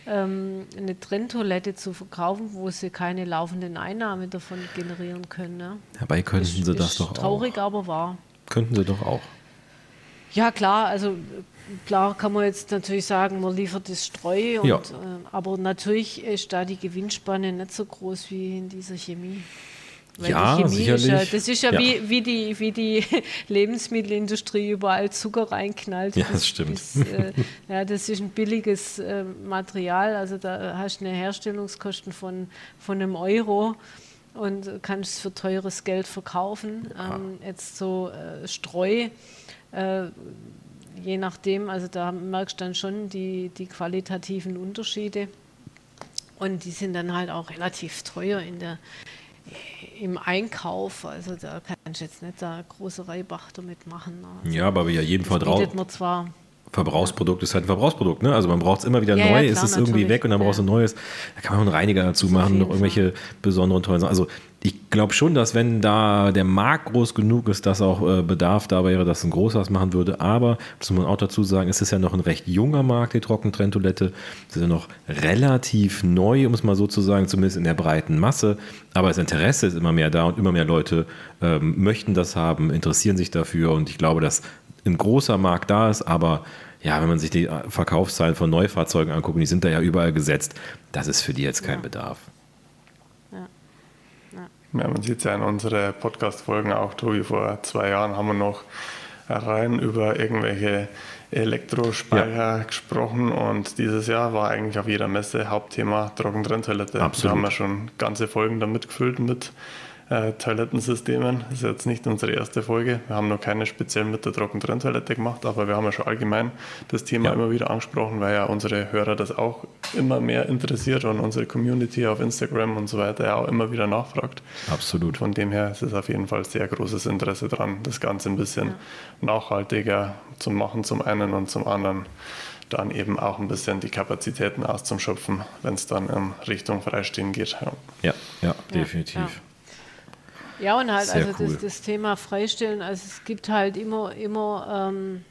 ähm, eine Trenntoilette zu verkaufen, wo sie keine laufenden Einnahmen davon generieren können. Ne?
Dabei könnten ist, sie das doch
traurig, auch. Traurig, aber wahr.
Könnten sie doch auch.
Ja, klar, also klar kann man jetzt natürlich sagen, man liefert das Streu, und, ja. äh, aber natürlich ist da die Gewinnspanne nicht so groß wie in dieser Chemie.
Weil ja, die Chemie ist
ja, das ist ja, ja, Wie, wie, die, wie die Lebensmittelindustrie überall Zucker reinknallt.
Ja, das stimmt. Bis,
äh, ja, das ist ein billiges äh, Material, also da hast du eine Herstellungskosten von, von einem Euro und kannst es für teures Geld verkaufen. Ähm, jetzt so äh, Streu äh, je nachdem, also da merkst du dann schon die, die qualitativen Unterschiede. Und die sind dann halt auch relativ teuer in der, im Einkauf. Also da kannst du jetzt nicht da große Reibach damit machen.
Also ja, aber ja jeden
zwar
Verbrauchsprodukt ist halt ein Verbrauchsprodukt, ne? Also man braucht es immer wieder ja, neu, ja, klar, ist es irgendwie weg und dann brauchst du ein neues. Da kann man einen Reiniger dazu machen, noch irgendwelche besonderen tollen Sachen. Also ich glaube schon, dass wenn da der Markt groß genug ist, dass auch äh, Bedarf da wäre, dass ein großer was machen würde. Aber, das muss man auch dazu sagen, es ist ja noch ein recht junger Markt, die Trockentrenntoilette. Es ist ja noch relativ neu, um es mal so zu sagen, zumindest in der breiten Masse. Aber das Interesse ist immer mehr da und immer mehr Leute ähm, möchten das haben, interessieren sich dafür. Und ich glaube, dass ein großer Markt da ist, aber ja, wenn man sich die Verkaufszahlen von Neufahrzeugen anguckt, die sind da ja überall gesetzt, das ist für die jetzt kein ja. Bedarf.
Ja, man sieht es ja in unseren Podcast-Folgen auch, Tobi, vor zwei Jahren haben wir noch rein über irgendwelche Elektrospeicher ja. gesprochen und dieses Jahr war eigentlich auf jeder Messe Hauptthema Trockentrenntoilette.
Absolut.
Da haben wir schon ganze Folgen damit gefüllt mit äh, Toilettensystemen. Das ist jetzt nicht unsere erste Folge. Wir haben noch keine speziell mit der Trockentrenntoilette gemacht, aber wir haben ja schon allgemein das Thema ja. immer wieder angesprochen, weil ja unsere Hörer das auch immer mehr interessiert und unsere Community auf Instagram und so weiter ja auch immer wieder nachfragt.
Absolut.
Von dem her ist es auf jeden Fall sehr großes Interesse dran, das Ganze ein bisschen ja. nachhaltiger zu machen zum einen und zum anderen dann eben auch ein bisschen die Kapazitäten auszuschöpfen, wenn es dann in Richtung Freistehen geht.
Ja, ja, ja definitiv. Ja.
Ja, und halt, Sehr also cool. das, das, Thema Freistellen, also es gibt halt immer, immer ähm,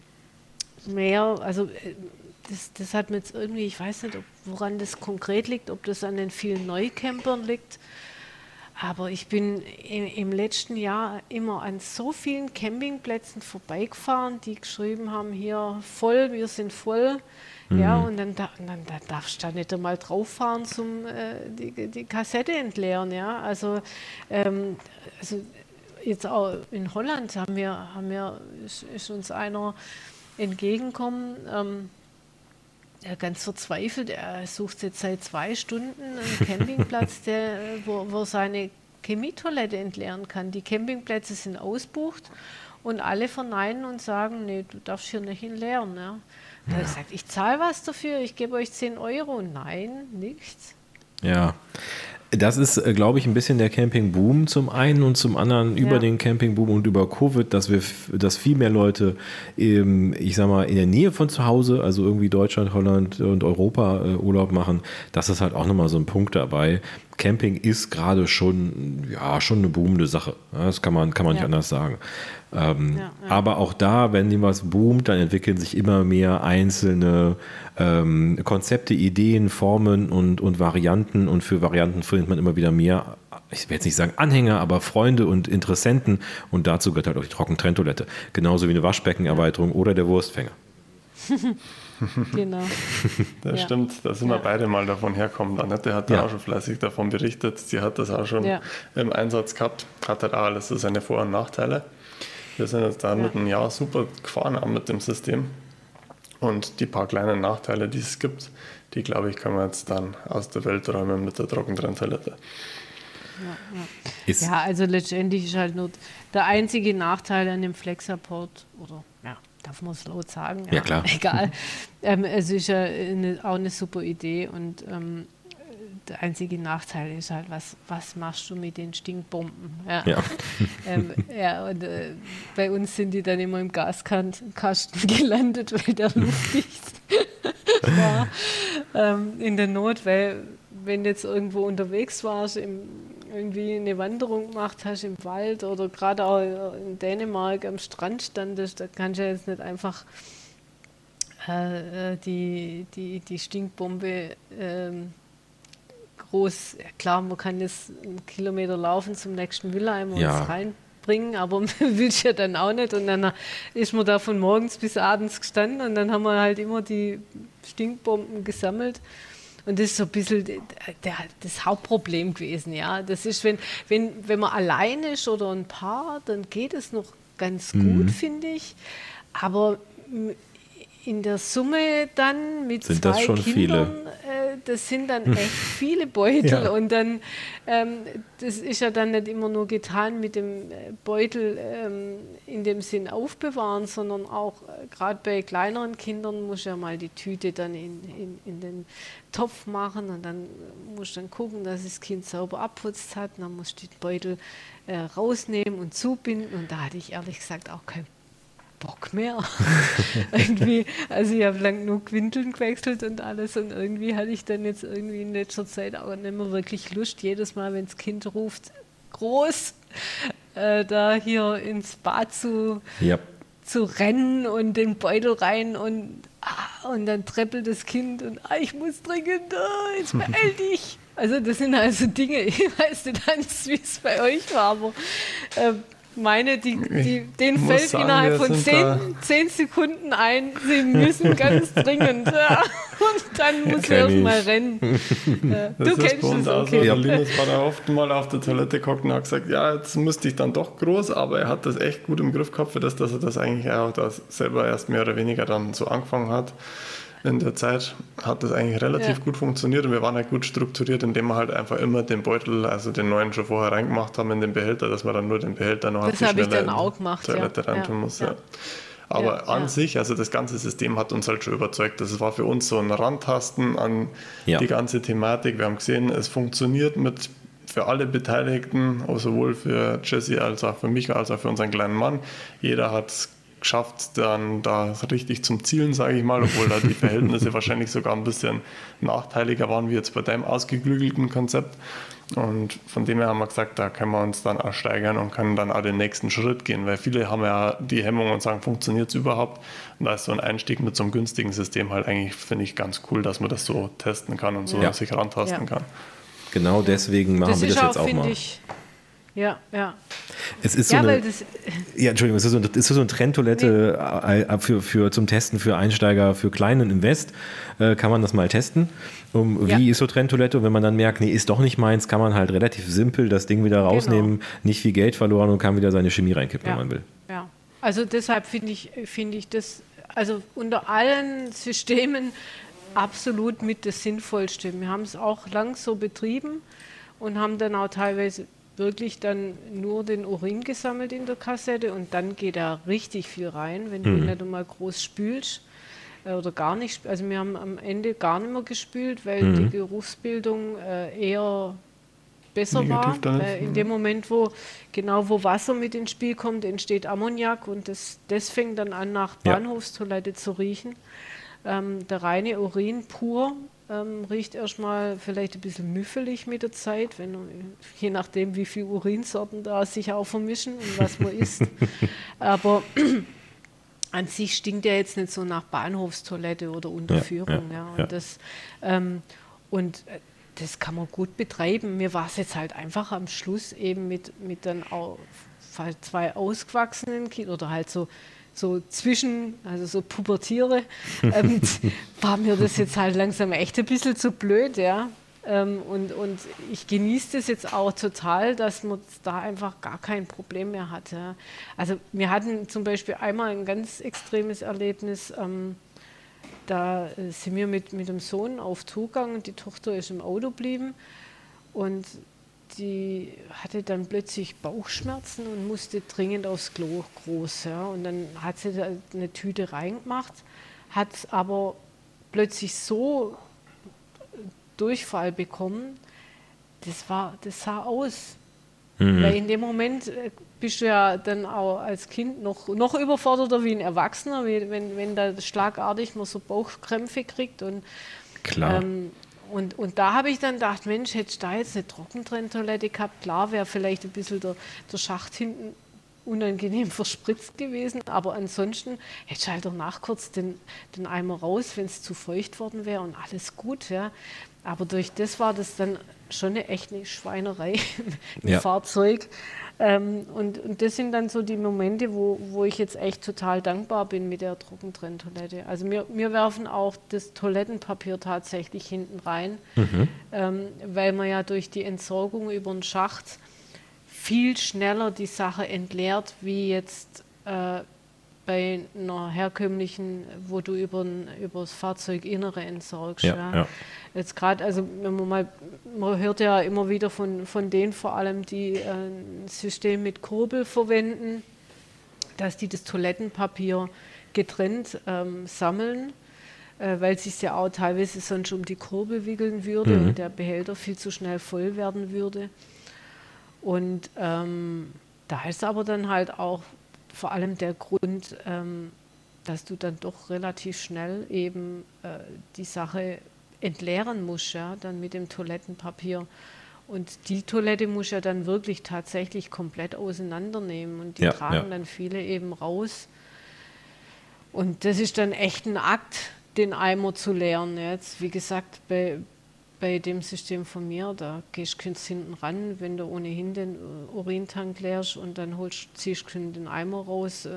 mehr, also äh, das, das hat mir jetzt irgendwie, ich weiß nicht, ob, woran das konkret liegt, ob das an den vielen Neucampern liegt, aber ich bin im, im letzten Jahr immer an so vielen Campingplätzen vorbeigefahren, die geschrieben haben, hier voll, wir sind voll. Mhm. Ja, und dann, dann, dann darfst du da nicht einmal drauf fahren zum äh, die, die Kassette entleeren. Ja, also, ähm, also jetzt auch in Holland haben wir, haben wir ist, ist uns einer entgegenkommen. Ähm, ganz verzweifelt. Er sucht jetzt seit zwei Stunden einen Campingplatz, der, wo, wo seine Chemietoilette entleeren kann. Die Campingplätze sind ausbucht und alle verneinen und sagen, nee, du darfst hier nicht entleeren. Ja. Da habe ich gesagt, ich zahle was dafür, ich gebe euch 10 Euro. Nein, nichts.
Ja. Das ist, äh, glaube ich, ein bisschen der Campingboom zum einen und zum anderen über ja. den Campingboom und über Covid, dass wir, dass viel mehr Leute, ähm, ich sag mal, in der Nähe von zu Hause, also irgendwie Deutschland, Holland und Europa äh, Urlaub machen. Das ist halt auch nochmal so ein Punkt dabei. Camping ist gerade schon, ja, schon eine boomende Sache. Das kann man, kann man ja. nicht anders sagen. Ähm, ja, ja. Aber auch da, wenn was boomt, dann entwickeln sich immer mehr einzelne ähm, Konzepte, Ideen, Formen und, und Varianten. Und für Varianten findet man immer wieder mehr, ich will jetzt nicht sagen Anhänger, aber Freunde und Interessenten. Und dazu gehört halt auch die Trockentrenntoilette. Genauso wie eine Waschbeckenerweiterung oder der Wurstfänger.
genau. Das ja. stimmt, da sind ja. wir beide mal davon herkommen. Annette hat ja. auch schon fleißig davon berichtet. Sie hat das auch schon ja. im Einsatz gehabt. Hat halt auch alles so seine Vor- und Nachteile. Wir sind jetzt da mit einem Jahr super gefahren auch mit dem System. Und die paar kleinen Nachteile, die es gibt, die glaube ich, können wir jetzt dann aus der Welt räumen mit der Trockentrenntoilette.
Ja, ja. ja, also letztendlich ist halt nur der einzige Nachteil an dem Flexaport oder darf man es laut sagen?
Ja, ja klar.
Egal. ähm, es ist ja eine, auch eine super Idee und ähm, der einzige Nachteil ist halt, was, was machst du mit den Stinkbomben? Ja. Ja. ähm, ja und äh, bei uns sind die dann immer im Gaskasten gelandet, weil der luftdicht war ähm, in der Not, weil wenn du jetzt irgendwo unterwegs warst, im, irgendwie eine Wanderung gemacht hast im Wald oder gerade auch in Dänemark am Strand standest, da kannst du ja jetzt nicht einfach äh, äh die, die, die Stinkbombe ähm, groß, klar, man kann jetzt einen Kilometer laufen zum nächsten Mülleimer ja. und reinbringen, aber man will ja dann auch nicht. Und dann ist man da von morgens bis abends gestanden und dann haben wir halt immer die Stinkbomben gesammelt. Und das ist so ein bisschen der, das Hauptproblem gewesen, ja. Das ist, wenn, wenn, wenn man allein ist oder ein Paar, dann geht es noch ganz mhm. gut, finde ich. Aber in der Summe dann mit
sind
zwei
das schon
Kindern, viele? Äh, das sind dann echt viele Beutel ja. und dann ähm, das ist ja dann nicht immer nur getan mit dem äh, Beutel ähm, in dem Sinn aufbewahren, sondern auch äh, gerade bei kleineren Kindern muss ja mal die Tüte dann in, in, in den Topf machen und dann muss dann gucken, dass das Kind sauber abputzt hat, und dann muss ich den Beutel äh, rausnehmen und zubinden und da hatte ich ehrlich gesagt auch kein Bock mehr. irgendwie, also ich habe lang genug Windeln gewechselt und alles und irgendwie hatte ich dann jetzt irgendwie in letzter Zeit auch nicht mehr wirklich Lust, jedes Mal, wenn das Kind ruft, groß, äh, da hier ins Bad zu,
yep.
zu rennen und den Beutel rein und, ah, und dann treppelt das Kind und ah, ich muss dringend, ah, jetzt beeil dich. Also das sind also Dinge, ich weiß nicht, wie es bei euch war, aber äh, meine, die, die, den fällt sagen, innerhalb von zehn, zehn, Sekunden ein, sie müssen ganz dringend. Ja. Und dann muss er erstmal rennen.
Ja. Du kennst es, okay. Also, Linus war da oft mal auf der Toilette geguckt und hat gesagt, ja, jetzt müsste ich dann doch groß, aber er hat das echt gut im Griff gehabt, für das, dass er das eigentlich auch das selber erst mehr oder weniger dann so angefangen hat in der Zeit hat das eigentlich relativ ja. gut funktioniert und wir waren halt gut strukturiert, indem wir halt einfach immer den Beutel, also den neuen schon vorher reingemacht haben in den Behälter, dass man dann nur den Behälter noch
das habe ich dann auch gemacht,
Toilette ja. reintun muss. Ja. Aber an sich, also das ganze System hat uns halt schon überzeugt. Das war für uns so ein Randtasten an die ganze Thematik. Wir haben gesehen, es funktioniert mit für alle Beteiligten, sowohl für Jesse als auch für mich als auch für unseren kleinen Mann. Jeder hat es geschafft, dann da richtig zum Zielen, sage ich mal, obwohl da die Verhältnisse wahrscheinlich sogar ein bisschen nachteiliger waren wie jetzt bei deinem ausgeklügelten Konzept. Und von dem her haben wir gesagt, da können wir uns dann auch steigern und können dann auch den nächsten Schritt gehen, weil viele haben ja die Hemmung und sagen, funktioniert es überhaupt? Und da ist so ein Einstieg mit so einem günstigen System halt eigentlich, finde ich, ganz cool, dass man das so testen kann und so ja. sich rantasten ja. kann.
Genau deswegen machen das wir das jetzt auch, auch mal. Ich,
ja, ja.
Es ist so ja, eine, ja, Entschuldigung, es ist so, eine, ist so eine Trendtoilette nee. Äh, für, für, zum Testen für Einsteiger, für kleinen Invest. Äh, kann man das mal testen. Um, ja. Wie ist so Trendtoilette? Und wenn man dann merkt, nee, ist doch nicht meins, kann man halt relativ simpel das Ding wieder genau. rausnehmen, genau. nicht viel Geld verloren und kann wieder seine Chemie reinkippen, ja. wenn man will.
Ja, also deshalb finde ich, find ich das, also unter allen Systemen absolut mit das Sinnvollste. Wir haben es auch lang so betrieben und haben dann auch teilweise wirklich dann nur den Urin gesammelt in der Kassette und dann geht da richtig viel rein, wenn mhm. du nicht einmal groß spülst äh, oder gar nicht. Also wir haben am Ende gar nicht mehr gespült, weil mhm. die Geruchsbildung äh, eher besser Negativ war. Äh, in dem Moment, wo genau wo Wasser mit ins Spiel kommt, entsteht Ammoniak und das, das fängt dann an nach Bahnhofstoilette ja. zu riechen. Ähm, der reine Urin pur ähm, riecht erstmal vielleicht ein bisschen müffelig mit der Zeit, wenn, je nachdem, wie viele Urinsorten da sich auch vermischen und was man isst. Aber an sich stinkt der jetzt nicht so nach Bahnhofstoilette oder Unterführung. Ja, ja, ja. Und, Das, ähm, und äh, das kann man gut betreiben. Mir war es jetzt halt einfach am Schluss eben mit, mit dann auch zwei ausgewachsenen Kindern oder halt so so zwischen, also so Pubertiere, ähm, war mir das jetzt halt langsam echt ein bisschen zu blöd, ja. Ähm, und, und ich genieße das jetzt auch total, dass man da einfach gar kein Problem mehr hat. Ja. Also wir hatten zum Beispiel einmal ein ganz extremes Erlebnis, ähm, da sind wir mit, mit dem Sohn auf gegangen, die Tochter ist im Auto geblieben und die hatte dann plötzlich Bauchschmerzen und musste dringend aufs Klo groß. Ja. Und dann hat sie da eine Tüte reingemacht, hat aber plötzlich so Durchfall bekommen, das, war, das sah aus. Mhm. Weil in dem Moment äh, bist du ja dann auch als Kind noch, noch überforderter wie ein Erwachsener, wenn, wenn da schlagartig man so Bauchkrämpfe kriegt. Und,
Klar. Ähm,
und, und da habe ich dann gedacht, Mensch, hättest du da jetzt eine Trockentrenntoilette gehabt, klar wäre vielleicht ein bisschen der, der Schacht hinten unangenehm verspritzt gewesen, aber ansonsten hättest du halt danach kurz den, den Eimer raus, wenn es zu feucht worden wäre und alles gut. Ja. Aber durch das war das dann schon eine echte Schweinerei im ja. Fahrzeug. Ähm, und, und das sind dann so die Momente, wo, wo ich jetzt echt total dankbar bin mit der Trockentrenntoilette. Also wir, wir werfen auch das Toilettenpapier tatsächlich hinten rein, mhm. ähm, weil man ja durch die Entsorgung über den Schacht viel schneller die Sache entleert, wie jetzt äh, bei einer herkömmlichen, wo du über, über das Fahrzeuginnere entsorgst. Ja, ja. ja. Jetzt gerade, also man, mal, man hört ja immer wieder von, von denen vor allem, die äh, ein System mit Kurbel verwenden, dass die das Toilettenpapier getrennt ähm, sammeln, äh, weil es sich ja auch teilweise sonst um die Kurbel wickeln würde mhm. und der Behälter viel zu schnell voll werden würde. Und ähm, da ist aber dann halt auch vor allem der Grund, ähm, dass du dann doch relativ schnell eben äh, die Sache entleeren musst, ja, dann mit dem Toilettenpapier. Und die Toilette muss ja dann wirklich tatsächlich komplett auseinandernehmen. Und die ja, tragen ja. dann viele eben raus. Und das ist dann echt ein Akt, den Eimer zu leeren. Jetzt, wie gesagt, bei, bei dem System von mir, da gehst du hinten ran, wenn du ohnehin den äh, Urintank leerst und dann holst, ziehst du den Eimer raus, äh,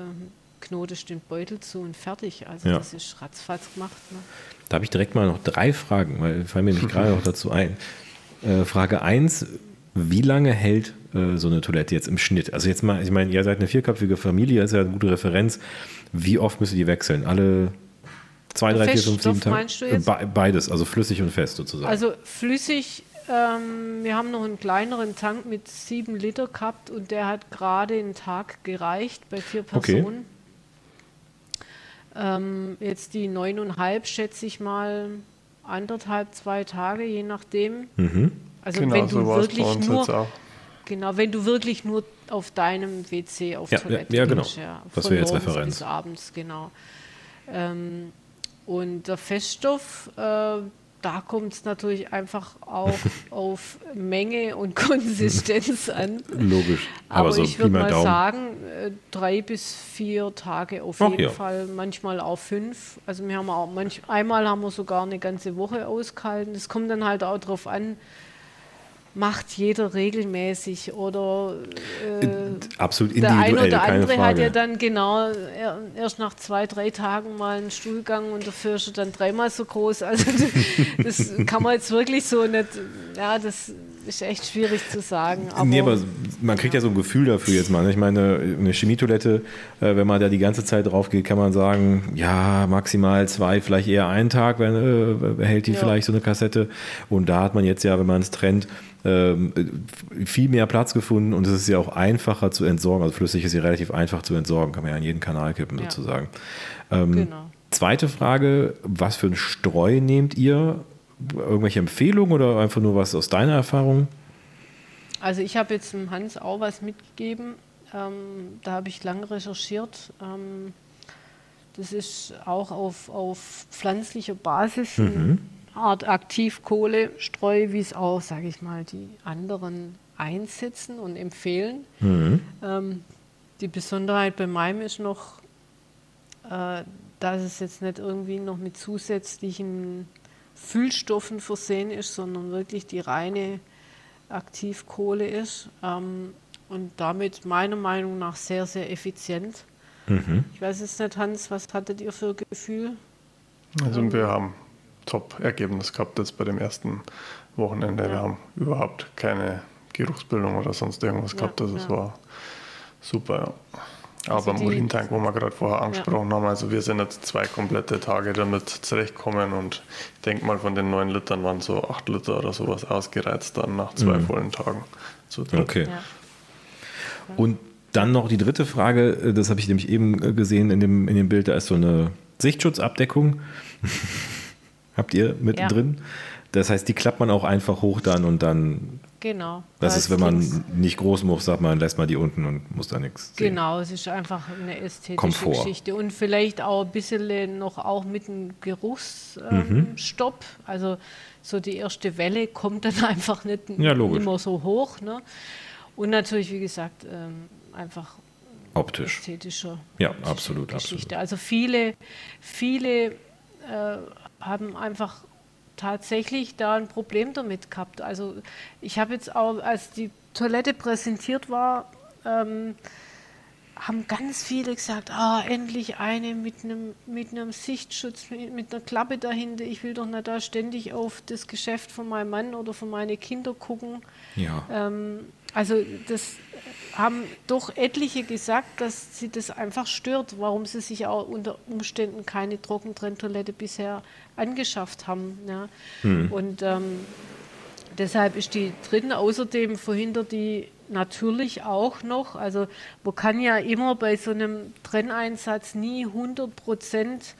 knotest den Beutel zu und fertig. Also ja. das ist ratzfatz gemacht. Ne?
Da habe ich direkt mal noch drei Fragen, weil fallen mir nämlich gerade noch dazu ein. Äh, Frage 1, wie lange hält äh, so eine Toilette jetzt im Schnitt? Also jetzt mal, ich meine, ihr seid eine vierköpfige Familie, das ist ja eine gute Referenz. Wie oft müsst ihr die wechseln? Alle Zwei, drei, vier, fünf, sieben Tage? Beides, also flüssig und fest sozusagen.
Also flüssig, ähm, wir haben noch einen kleineren Tank mit sieben Liter gehabt und der hat gerade einen Tag gereicht bei vier Personen. Okay. Ähm, jetzt die neuneinhalb schätze ich mal anderthalb, zwei Tage, je nachdem. Mhm. Also genau, wenn du so wirklich nur genau, wenn du wirklich nur auf deinem WC auf
ja, Toilette ja, ja, genau. Gehst, ja,
das wäre jetzt Referenz. Bis abends, genau. Ähm, und der Feststoff, äh, da kommt es natürlich einfach auch auf Menge und Konsistenz an.
Logisch.
Aber, Aber so ich würde mal Daumen. sagen, äh, drei bis vier Tage auf Ach, jeden ja. Fall, manchmal auch fünf. Also wir haben auch manch, einmal haben wir sogar eine ganze Woche ausgehalten. Es kommt dann halt auch darauf an, macht jeder regelmäßig oder
äh, absolut individuell, der eine oder andere
hat ja dann genau erst nach zwei, drei Tagen mal einen Stuhlgang und dafür ist er dann dreimal so groß. Also das kann man jetzt wirklich so nicht, ja, das ist echt schwierig zu sagen.
Aber, nee, aber man kriegt ja so ein Gefühl dafür jetzt mal. Ne? Ich meine, eine Chemietoilette, äh, wenn man da die ganze Zeit drauf geht, kann man sagen, ja, maximal zwei, vielleicht eher einen Tag, wenn, äh, hält die ja. vielleicht so eine Kassette. Und da hat man jetzt ja, wenn man es trennt, ähm, viel mehr Platz gefunden und es ist ja auch einfacher zu entsorgen. Also flüssig ist ja relativ einfach zu entsorgen, kann man ja in jeden Kanal kippen ja. sozusagen. Ähm, genau. Zweite Frage, was für ein Streu nehmt ihr? Irgendwelche Empfehlungen oder einfach nur was aus deiner Erfahrung?
Also ich habe jetzt dem Hans auch was mitgegeben. Ähm, da habe ich lange recherchiert. Ähm, das ist auch auf, auf pflanzlicher Basis mhm. Art Aktivkohlestreu, wie es auch, sage ich mal, die anderen einsetzen und empfehlen. Mhm. Ähm, die Besonderheit bei meinem ist noch, äh, dass es jetzt nicht irgendwie noch mit zusätzlichen Füllstoffen versehen ist, sondern wirklich die reine Aktivkohle ist ähm, und damit meiner Meinung nach sehr, sehr effizient. Mhm. Ich weiß jetzt nicht, Hans, was hattet ihr für Gefühl?
Also ähm, wir haben Top-Ergebnis gehabt jetzt bei dem ersten Wochenende. Ja. Wir haben überhaupt keine Geruchsbildung oder sonst irgendwas ja, gehabt. Also ja. es war super, ja. Also Aber am Urintank, wo wir gerade vorher angesprochen ja. haben, also wir sind jetzt zwei komplette Tage damit zurechtkommen und ich denke mal von den neun Litern waren so acht Liter oder sowas ausgereizt dann nach zwei mhm. vollen Tagen.
Zu okay. Ja. Und dann noch die dritte Frage, äh, das habe ich nämlich eben äh, gesehen in dem, in dem Bild, da ist so eine Sichtschutzabdeckung. Habt ihr mit ja. Das heißt, die klappt man auch einfach hoch dann und dann
Genau.
Das ist, wenn man nicht groß muss, sagt man, lässt man die unten und muss da nichts
sehen. Genau, es ist einfach eine ästhetische Komfort. Geschichte. Und vielleicht auch ein bisschen noch auch mit einem Geruchsstopp. Ähm, mhm. Also so die erste Welle kommt dann einfach nicht ja, immer so hoch. Ne? Und natürlich, wie gesagt, ähm, einfach
optisch.
ästhetischer
ja, absolut,
Geschichte.
Absolut.
Also viele, viele äh, haben einfach tatsächlich da ein Problem damit gehabt. Also ich habe jetzt auch, als die Toilette präsentiert war, ähm, haben ganz viele gesagt, ah, endlich eine mit einem, mit einem Sichtschutz, mit, mit, einer Klappe dahinter. Ich will doch nicht da ständig auf das Geschäft von meinem Mann oder von meinen Kindern gucken.
Ja.
Ähm, also das haben doch etliche gesagt, dass sie das einfach stört, warum sie sich auch unter Umständen keine Trockentrenntoilette bisher angeschafft haben. Ja. Mhm. Und ähm, deshalb ist die drin. Außerdem verhindert die natürlich auch noch, also man kann ja immer bei so einem Trenneinsatz nie 100 Prozent,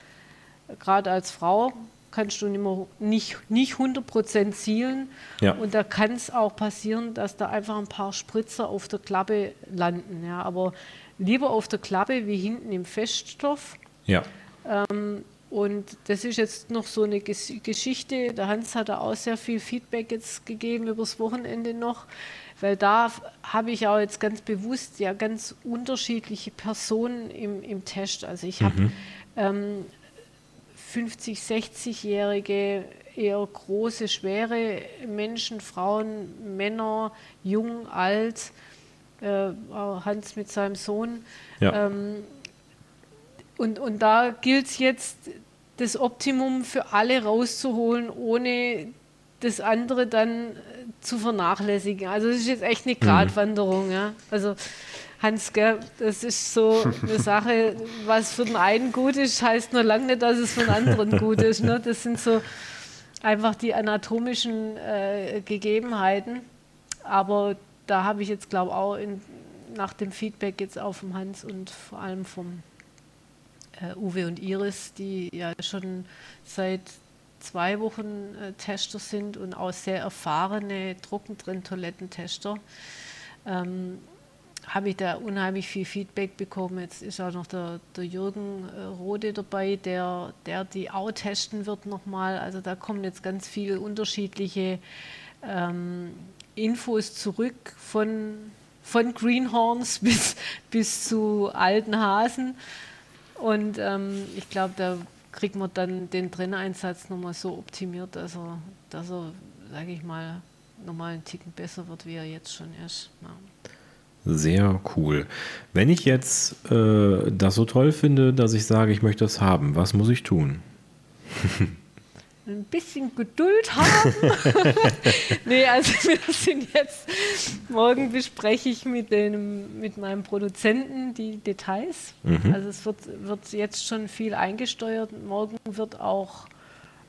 gerade als Frau, kannst du immer nicht, nicht 100% zielen. Ja. Und da kann es auch passieren, dass da einfach ein paar Spritzer auf der Klappe landen. Ja. Aber lieber auf der Klappe wie hinten im Feststoff.
Ja.
Ähm, und das ist jetzt noch so eine Geschichte. Der Hans hat da auch sehr viel Feedback jetzt gegeben übers Wochenende noch, weil da habe ich auch jetzt ganz bewusst ja ganz unterschiedliche Personen im, im Test. Also ich habe mhm. ähm, 50, 60-jährige, eher große, schwere Menschen, Frauen, Männer, jung, alt, äh, Hans mit seinem Sohn. Ja. Ähm, und, und da gilt es jetzt, das Optimum für alle rauszuholen, ohne das andere dann zu vernachlässigen. Also es ist jetzt echt eine mhm. Gratwanderung. Mhm. Ja? Also Hans, gell, das ist so eine Sache, was für den einen gut ist, heißt nur lange nicht, dass es für den anderen gut ist. Ne? Das sind so einfach die anatomischen äh, Gegebenheiten. Aber da habe ich jetzt, glaube ich, auch in, nach dem Feedback jetzt auch vom Hans und vor allem vom äh, Uwe und Iris, die ja schon seit zwei Wochen äh, Tester sind und auch sehr erfahrene Trockentrenntoilettentester. Ähm, habe ich da unheimlich viel Feedback bekommen. Jetzt ist auch noch der, der Jürgen äh, Rode dabei, der, der die auch testen wird nochmal. Also da kommen jetzt ganz viele unterschiedliche ähm, Infos zurück von, von Greenhorns bis, bis zu alten Hasen. Und ähm, ich glaube, da kriegt man dann den Trenneinsatz nochmal so optimiert, dass er, dass er sage ich mal, nochmal einen Ticken besser wird, wie er jetzt schon ist. Ja.
Sehr cool. Wenn ich jetzt äh, das so toll finde, dass ich sage, ich möchte das haben, was muss ich tun?
Ein bisschen Geduld haben. nee, also wir sind jetzt, morgen bespreche ich mit, dem, mit meinem Produzenten die Details. Mhm. Also es wird, wird jetzt schon viel eingesteuert. Morgen wird auch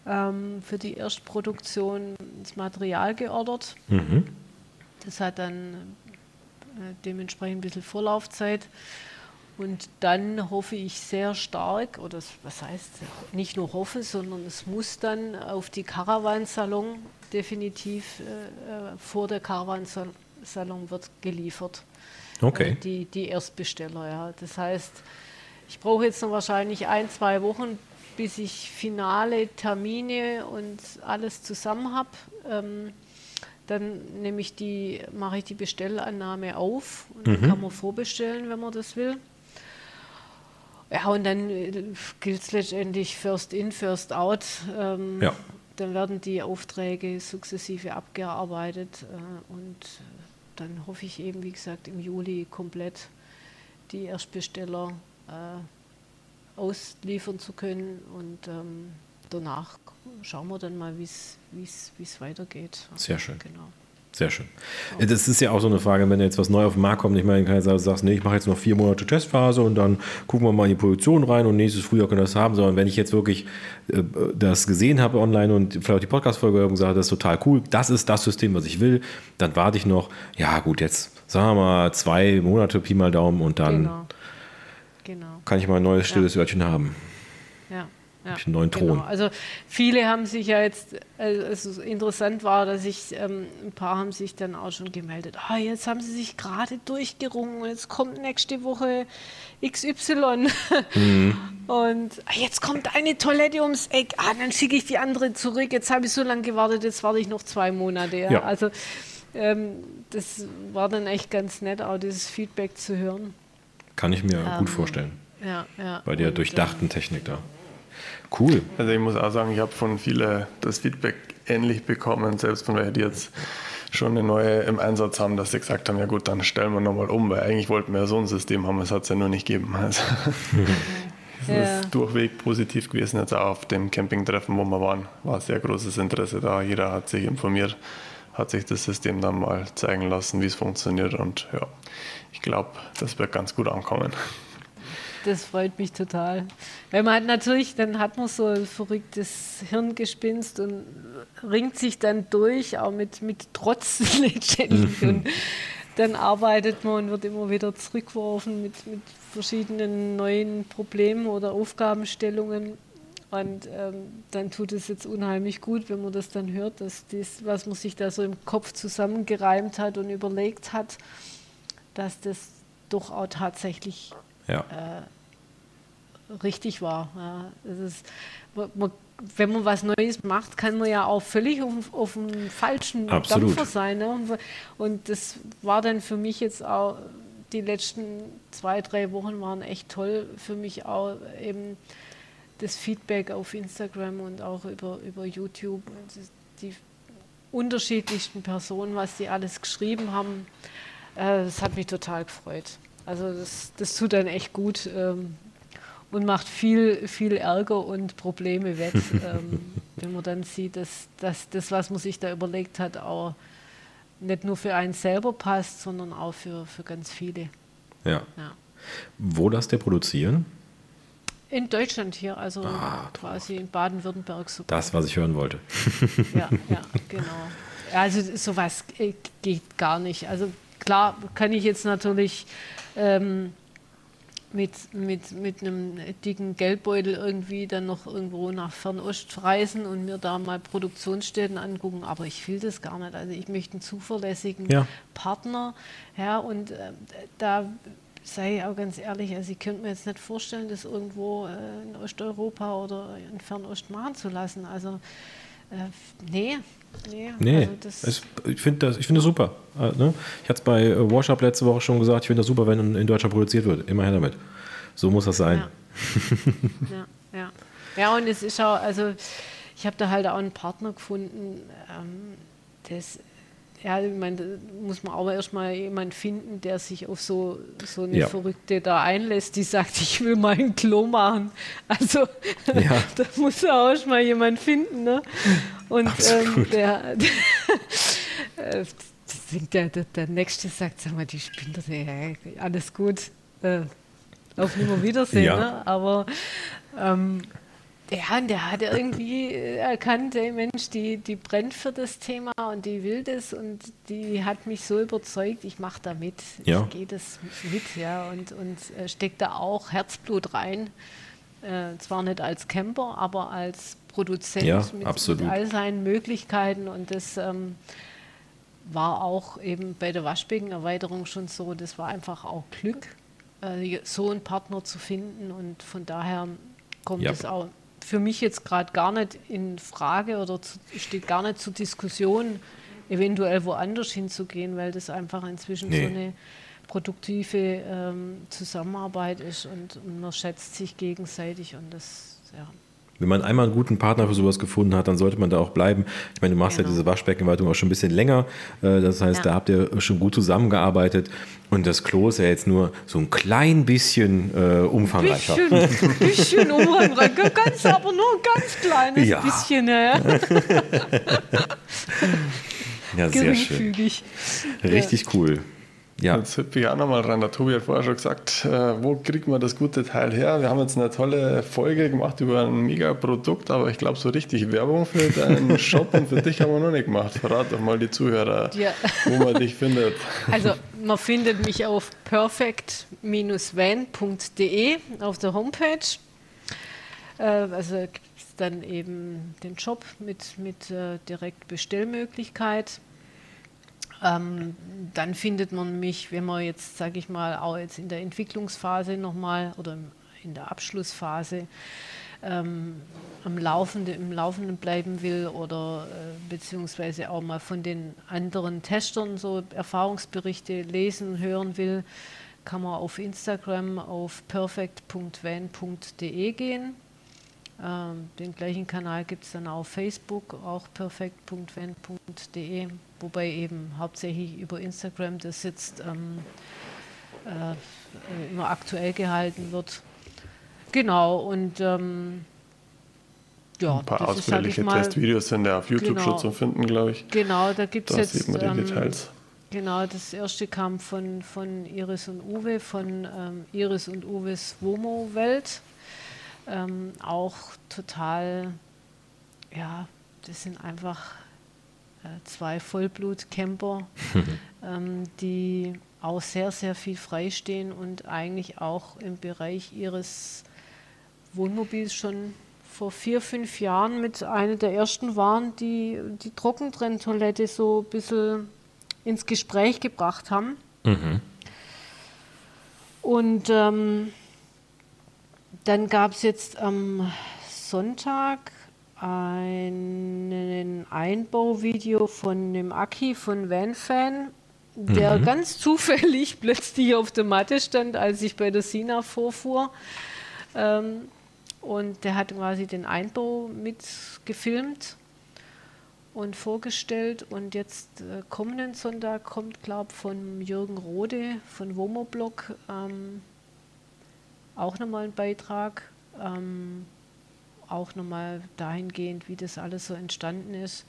ähm, für die Erstproduktion das Material geordert. Mhm. Das hat dann dementsprechend ein bisschen Vorlaufzeit. Und dann hoffe ich sehr stark, oder was heißt nicht nur hoffe, sondern es muss dann auf die Caravansalon definitiv äh, vor der Caravansalon wird geliefert.
Okay. Äh,
die, die Erstbesteller, ja. Das heißt, ich brauche jetzt noch wahrscheinlich ein, zwei Wochen, bis ich finale Termine und alles zusammen habe. Ähm, dann nehme ich die, mache ich die Bestellannahme auf und mhm. dann kann man vorbestellen, wenn man das will. Ja, und dann äh, gilt es letztendlich First in, First out. Ähm, ja. Dann werden die Aufträge sukzessive abgearbeitet äh, und dann hoffe ich eben, wie gesagt, im Juli komplett die Erstbesteller äh, ausliefern zu können und ähm, danach schauen wir dann mal, wie es weitergeht.
Sehr schön. Genau. Sehr schön. Ja. Das ist ja auch so eine Frage, wenn jetzt was neu auf den Markt kommt, ich meine, kann du sagst, nee, ich mache jetzt noch vier Monate Testphase und dann gucken wir mal in die Produktion rein und nächstes Frühjahr können wir das haben, sondern wenn ich jetzt wirklich äh, das gesehen habe online und vielleicht auch die Podcast-Folge und sage, das ist total cool, das ist das System, was ich will, dann warte ich noch, ja gut, jetzt sagen wir mal zwei Monate Pi mal Daumen und dann genau. Genau. kann ich mal ein neues stilles ja. Örtchen haben. Ja, einen neuen Thron. Genau.
Also viele haben sich ja jetzt, also interessant war, dass ich, ähm, ein paar haben sich dann auch schon gemeldet, ah, jetzt haben sie sich gerade durchgerungen jetzt kommt nächste Woche XY mhm. und ah, jetzt kommt eine Toilette ums Eck, ah, dann schicke ich die andere zurück, jetzt habe ich so lange gewartet, jetzt warte ich noch zwei Monate. Ja? ja. Also ähm, das war dann echt ganz nett, auch dieses Feedback zu hören.
Kann ich mir ähm, gut vorstellen. Ja, ja. Bei der und, durchdachten Technik da. Cool.
Also ich muss auch sagen, ich habe von vielen das Feedback ähnlich bekommen, selbst von welchen, die jetzt schon eine neue im Einsatz haben, dass sie gesagt haben, ja gut, dann stellen wir nochmal um, weil eigentlich wollten wir ja so ein System haben, es hat es ja nur nicht gegeben. Also, es ja. ist durchweg positiv gewesen, jetzt auch auf dem Campingtreffen, wo wir waren, war sehr großes Interesse da. Jeder hat sich informiert, hat sich das System dann mal zeigen lassen, wie es funktioniert und ja, ich glaube, das wird ganz gut ankommen
das freut mich total. Weil man hat natürlich, dann hat man so ein verrücktes Hirngespinst und ringt sich dann durch, auch mit, mit Trotz letztendlich. und dann arbeitet man und wird immer wieder zurückgeworfen mit, mit verschiedenen neuen Problemen oder Aufgabenstellungen. Und ähm, dann tut es jetzt unheimlich gut, wenn man das dann hört, dass das, was man sich da so im Kopf zusammengereimt hat und überlegt hat, dass das doch auch tatsächlich ja. äh, richtig war. Ja. Ist, man, wenn man was Neues macht, kann man ja auch völlig auf, auf dem falschen Absolut. Dampfer sein. Ne? Und das war dann für mich jetzt auch, die letzten zwei, drei Wochen waren echt toll für mich auch eben das Feedback auf Instagram und auch über, über YouTube und die unterschiedlichsten Personen, was die alles geschrieben haben. Äh, das hat mich total gefreut. Also das, das tut dann echt gut ähm, und macht viel, viel Ärger und Probleme wett, ähm, wenn man dann sieht, dass, dass das, was man sich da überlegt hat, auch nicht nur für einen selber passt, sondern auch für, für ganz viele.
Ja. ja. Wo lasst ihr produzieren?
In Deutschland hier, also ah, quasi in Baden-Württemberg.
Das, was ich hören wollte.
ja, ja, genau. Also sowas äh, geht gar nicht. Also klar kann ich jetzt natürlich ähm, mit, mit, mit einem dicken Geldbeutel irgendwie dann noch irgendwo nach Fernost reisen und mir da mal Produktionsstätten angucken, aber ich will das gar nicht. Also ich möchte einen zuverlässigen ja. Partner. Ja, und äh, da sei ich auch ganz ehrlich, also ich könnte mir jetzt nicht vorstellen, das irgendwo äh, in Osteuropa oder in Fernost machen zu lassen. Also äh, nee, Nee,
nee also es, ich finde das, find das super. Äh, ne? Ich hatte es bei äh, Washup letzte Woche schon gesagt, ich finde das super, wenn in, in, Deutschland produziert wird. Immer her damit. So muss das sein.
Ja, ja, ja. ja und es ist auch, also ich habe da halt auch einen Partner gefunden, ähm, das ja, ich meine, da muss man aber erstmal jemanden finden, der sich auf so, so eine ja. Verrückte da einlässt, die sagt, ich will mal ein Klo machen. Also ja. da muss auch erstmal jemand finden. Ne? Und ähm, der, der, der, der, der, Nächste sagt, sag mal, die spinnt, hey, alles gut, äh, auf Nimmerwiedersehen. Ja. Ne? Aber ähm, ja, und der hat irgendwie erkannt, ey Mensch, die, die brennt für das Thema und die will das und die hat mich so überzeugt, ich mache da mit. Ja. Ich gehe das mit, ja, und, und äh, steckt da auch Herzblut rein. Äh, zwar nicht als Camper, aber als Produzent
ja,
mit, mit, all seinen Möglichkeiten und das ähm, war auch eben bei der Waschbeckenerweiterung schon so, das war einfach auch Glück, äh, so einen Partner zu finden und von daher kommt es auch für mich jetzt gerade gar nicht in Frage oder zu, steht gar nicht zur Diskussion, eventuell woanders hinzugehen, weil das einfach inzwischen nee. so eine produktive ähm, Zusammenarbeit ist und, und, man schätzt sich gegenseitig und das, ja.
Wenn man einmal einen guten Partner für sowas gefunden hat, dann sollte man da auch bleiben. Ich meine, du machst genau. ja diese Waschbeckenwartung auch schon ein bisschen länger. Äh, das heißt, ja. da habt ihr schon gut zusammengearbeitet. Und das Klo ist ja jetzt nur so ein klein bisschen äh, umfangreicher.
Bisschen, bisschen umfangreicher, ganz, aber nur ein ganz kleines ja. bisschen. Ja,
ja sehr schön. Richtig cool.
Ja. Jetzt hüpfe ich auch nochmal rein. Der Tobi hat vorher schon gesagt, äh, wo kriegt man das gute Teil her? Wir haben jetzt eine tolle Folge gemacht über ein mega Produkt, aber ich glaube, so richtig Werbung für deinen Shop und für dich haben wir noch nicht gemacht. Verrat doch mal die Zuhörer, ja. wo man dich findet.
Also, man findet mich auf perfect-van.de auf der Homepage. Äh, also gibt es dann eben den Shop mit, mit äh, direkt Bestellmöglichkeit ähm, dann findet man mich, wenn man jetzt, sage ich mal, auch jetzt in der Entwicklungsphase nochmal oder in der Abschlussphase ähm, am Laufenden, im Laufenden bleiben will oder äh, beziehungsweise auch mal von den anderen Testern so Erfahrungsberichte lesen, hören will, kann man auf Instagram auf perfect.van.de gehen. Ähm, den gleichen Kanal gibt es dann auf Facebook, auch perfect.van.de wobei eben hauptsächlich über Instagram das jetzt ähm, äh, immer aktuell gehalten wird. Genau, und ähm, ja,
ein paar ausführliche mal, Testvideos sind ja auf YouTube genau, schon zu finden, glaube ich.
Genau, da gibt es jetzt. Sieht man die ähm, Details. Genau, das erste kam von, von Iris und Uwe, von ähm, Iris und Uwes Womo-Welt. Ähm, auch total, ja, das sind einfach zwei Vollblut-Camper, ähm, die auch sehr, sehr viel freistehen und eigentlich auch im Bereich ihres Wohnmobils schon vor vier, fünf Jahren mit einer der ersten waren, die die Trockentrenntoilette so ein bisschen ins Gespräch gebracht haben. Mhm. Und ähm, dann gab es jetzt am Sonntag ein Einbauvideo von dem Aki von VanFan, der mhm. ganz zufällig plötzlich auf der Matte stand, als ich bei der Sina vorfuhr. Ähm, und der hat quasi den Einbau mitgefilmt und vorgestellt. Und jetzt äh, kommenden Sonntag kommt, glaube ich, von Jürgen Rode von Womoblog ähm, auch nochmal ein Beitrag. Ähm, auch nochmal dahingehend, wie das alles so entstanden ist.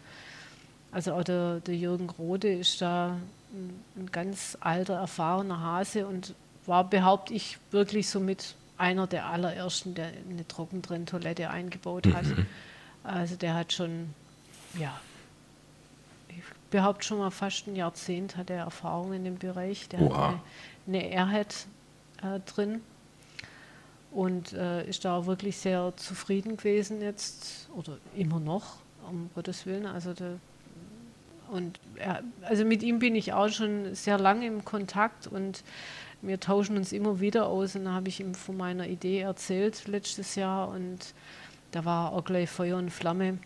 Also auch der, der Jürgen Rode ist da ein, ein, ganz alter, erfahrener Hase und war, behaupte ich, wirklich so mit einer der allerersten, der eine Trockentrenntoilette eingebaut hat. Mhm. Also der hat schon, ja, ich behaupte schon mal fast ein Jahrzehnt hat er Erfahrung in dem Bereich. Der Oha. hat eine, eine Airhead äh, drin und äh, ist da auch wirklich sehr zufrieden gewesen jetzt oder immer noch, um Gottes Willen. Also, der, und er, also mit ihm bin ich auch schon sehr lange im Kontakt und wir tauschen uns immer wieder aus. Und da habe ich ihm von meiner Idee erzählt letztes Jahr und da war auch gleich Feuer und Flamme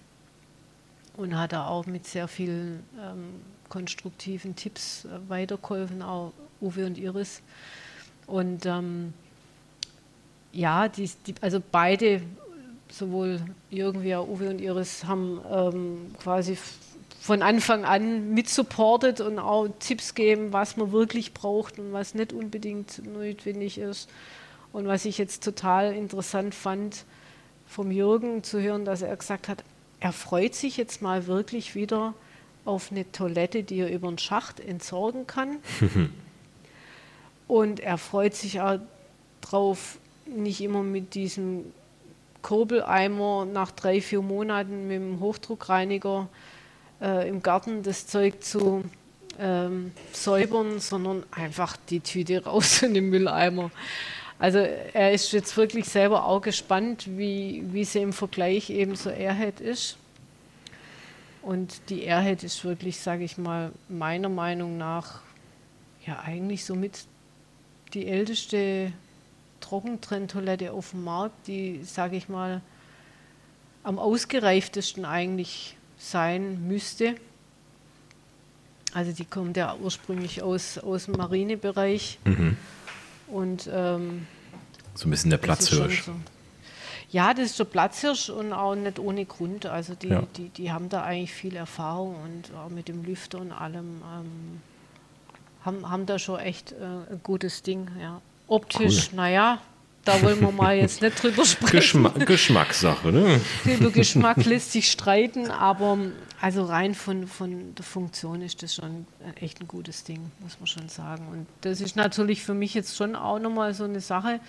und hat er auch mit sehr vielen ähm, konstruktiven Tipps äh, weitergeholfen, auch Uwe und Iris. Und ähm, ja, die, die, also beide, sowohl Jürgen wie auch Uwe und Iris, haben ähm, quasi von Anfang an mitsupportet und auch Tipps geben, was man wirklich braucht und was nicht unbedingt notwendig ist. Und was ich jetzt total interessant fand, vom Jürgen zu hören, dass er gesagt hat, er freut sich jetzt mal wirklich wieder auf eine Toilette, die er über den Schacht entsorgen kann. und er freut sich auch darauf, nicht immer mit diesem Kurbeleimer nach drei, vier Monaten mit dem Hochdruckreiniger äh, im Garten das Zeug zu ähm, säubern, sondern einfach die Tüte raus in den Mülleimer. Also er ist jetzt wirklich selber auch gespannt, wie, wie sie im Vergleich eben so Airhead ist. Und die Airhead ist wirklich, sage ich mal, meiner Meinung nach ja eigentlich somit die älteste Trockentrenntoilette auf dem Markt, die, sage ich mal, am ausgereiftesten eigentlich sein müsste. Also die kommt ja ursprünglich aus, aus dem Marinebereich. Mhm. Und ähm,
so ein bisschen der Platzhirsch. So.
Ja, das ist der Platzhirsch und auch nicht ohne Grund. Also die, ja. die, die haben da eigentlich viel Erfahrung und auch mit dem Lüfter und allem ähm, haben, haben da schon echt äh, ein gutes Ding. Ja. Optisch, cool. naja, da wollen wir mal jetzt nicht drüber sprechen.
Geschma Geschmackssache, ne?
Über Geschmack lässt sich streiten, aber also rein von, von der Funktion ist das schon echt ein gutes Ding, muss man schon sagen. Und das ist natürlich für mich jetzt schon auch nochmal so eine Sache,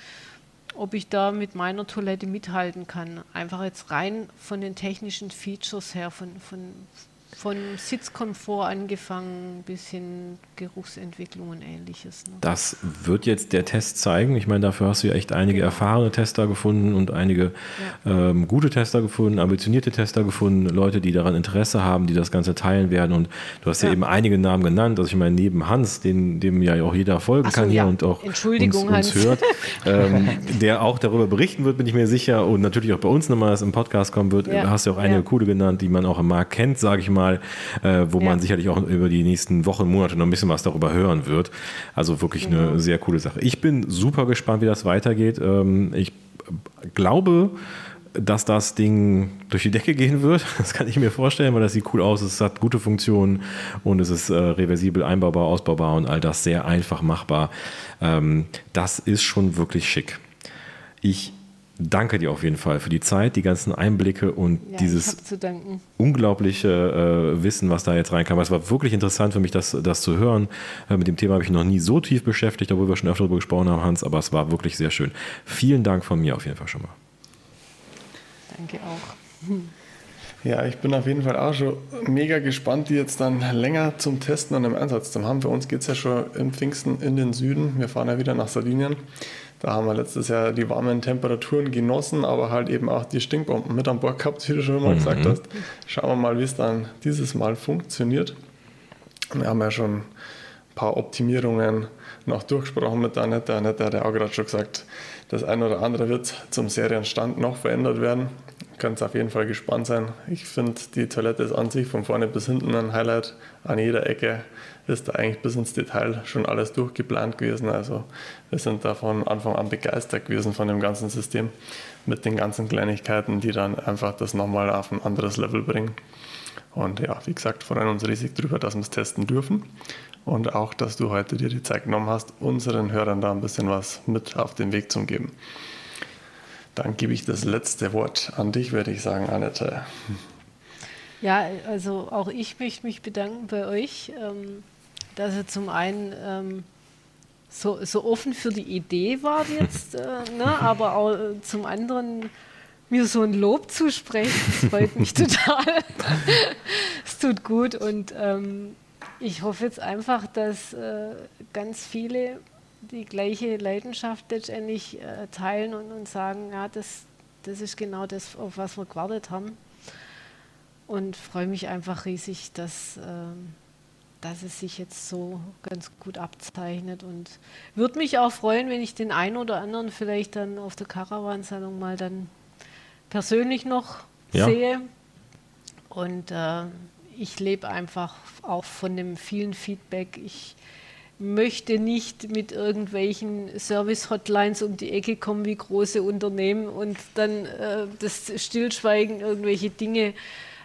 ob ich da mit meiner Toilette mithalten kann. Einfach jetzt rein von den technischen Features her, von, von, von Sitzkomfort angefangen bis hin Geruchsentwicklung und ähnliches. Ne?
Das wird jetzt der Test zeigen. Ich meine, dafür hast du ja echt einige genau. erfahrene Tester gefunden und einige ja. ähm, gute Tester gefunden, ambitionierte Tester gefunden, Leute, die daran Interesse haben, die das Ganze teilen werden. Und du hast ja, ja eben einige Namen genannt. Also ich meine, neben Hans, den, dem ja auch jeder folgen so, kann hier ja. und auch uns, uns hört, ähm, der auch darüber berichten wird, bin ich mir sicher. Und natürlich auch bei uns nochmal im Podcast kommen wird. Ja. Hast du auch einige coole genannt, die man auch im Markt kennt, sage ich mal mal, äh, wo ja. man sicherlich auch über die nächsten Wochen, Monate noch ein bisschen was darüber hören wird. Also wirklich genau. eine sehr coole Sache. Ich bin super gespannt, wie das weitergeht. Ähm, ich glaube, dass das Ding durch die Decke gehen wird. Das kann ich mir vorstellen, weil das sieht cool aus, es hat gute Funktionen und es ist äh, reversibel einbaubar, ausbaubar und all das sehr einfach machbar. Ähm, das ist schon wirklich schick. Ich danke dir auf jeden Fall für die Zeit, die ganzen Einblicke und ja, dieses unglaubliche äh, Wissen, was da jetzt reinkam. Es war wirklich interessant für mich, das, das zu hören. Äh, mit dem Thema habe ich noch nie so tief beschäftigt, obwohl wir schon öfter darüber gesprochen haben, Hans, aber es war wirklich sehr schön. Vielen Dank von mir auf jeden Fall schon mal.
Danke auch.
Ja, ich bin auf jeden Fall auch schon mega gespannt, die jetzt dann länger zum Testen und im Einsatz zu haben. Für uns geht es ja schon im Pfingsten in den Süden. Wir fahren ja wieder nach Sardinien. Da haben wir letztes Jahr die warmen Temperaturen genossen, aber halt eben auch die Stinkbomben mit an Bord gehabt, wie du schon immer mhm. gesagt hast. Schauen wir mal, wie es dann dieses Mal funktioniert. Wir haben ja schon ein paar Optimierungen noch durchgesprochen mit der Annette. Annette hat ja auch gerade schon gesagt, das eine oder andere wird zum Serienstand noch verändert werden. Könnt auf jeden Fall gespannt sein. Ich finde, die Toilette ist an sich von vorne bis hinten ein Highlight. An jeder Ecke ist da eigentlich bis ins Detail schon alles durchgeplant gewesen. Also wir sind da von Anfang an begeistert gewesen von dem ganzen System mit den ganzen Kleinigkeiten, die dann einfach das nochmal auf ein anderes Level bringen. Und ja, wie gesagt, freuen uns riesig darüber, dass wir es testen dürfen. Und auch, dass du heute dir die Zeit genommen hast, unseren Hörern da ein bisschen was mit auf den Weg zu geben. Dann gebe ich das letzte Wort an dich, würde ich sagen, Annette.
Ja, also auch ich möchte mich bedanken bei euch. Ähm, dass er zum einen ähm, so, so offen für die Idee war jetzt, äh, ne, aber auch äh, zum anderen mir so ein Lob zusprechen. Das freut mich total. es tut gut und ähm, ich hoffe jetzt einfach, dass äh, ganz viele die gleiche Leidenschaft letztendlich äh, teilen und, und sagen, ja, das, das ist genau das, auf was wir gewartet haben. Und freue mich einfach riesig, dass ähm, dass es sich jetzt so ganz gut abzeichnet und würde mich auch freuen, wenn ich den einen oder anderen vielleicht dann auf der Caravansalon mal dann persönlich noch ja. sehe. Und äh, ich lebe einfach auch von dem vielen Feedback. Ich möchte nicht mit irgendwelchen Service-Hotlines um die Ecke kommen wie große Unternehmen und dann äh, das Stillschweigen irgendwelche Dinge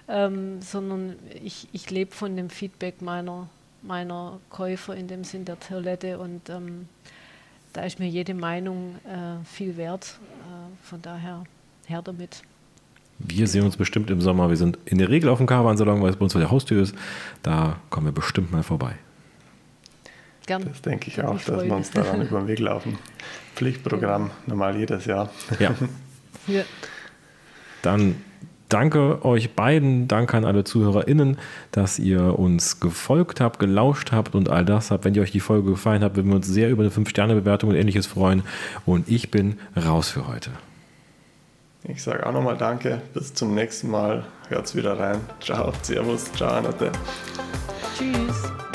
ähm, sondern ich, ich lebe von dem Feedback meiner, meiner Käufer in dem Sinn der Toilette und ähm, da ist mir jede Meinung äh, viel wert. Äh, von daher her damit.
Wir sehen uns bestimmt im Sommer. Wir sind in der Regel auf dem Caravan-Salon, weil es bei uns vor der Haustür ist. Da kommen wir bestimmt mal vorbei.
Gern. Das denke ich auch, dass wir uns daran über den Weg laufen. Pflichtprogramm, normal jedes Jahr.
Ja. ja. Dann danke euch beiden, danke an alle ZuhörerInnen, dass ihr uns gefolgt habt, gelauscht habt und all das habt. Wenn ihr euch die Folge gefallen hat, würden wir uns sehr über eine 5-Sterne-Bewertung und ähnliches freuen. Und ich bin raus für heute.
Ich sage auch nochmal Danke. Bis zum nächsten Mal. Hört's wieder rein. Ciao, Servus, ciao, Annette.
Tschüss.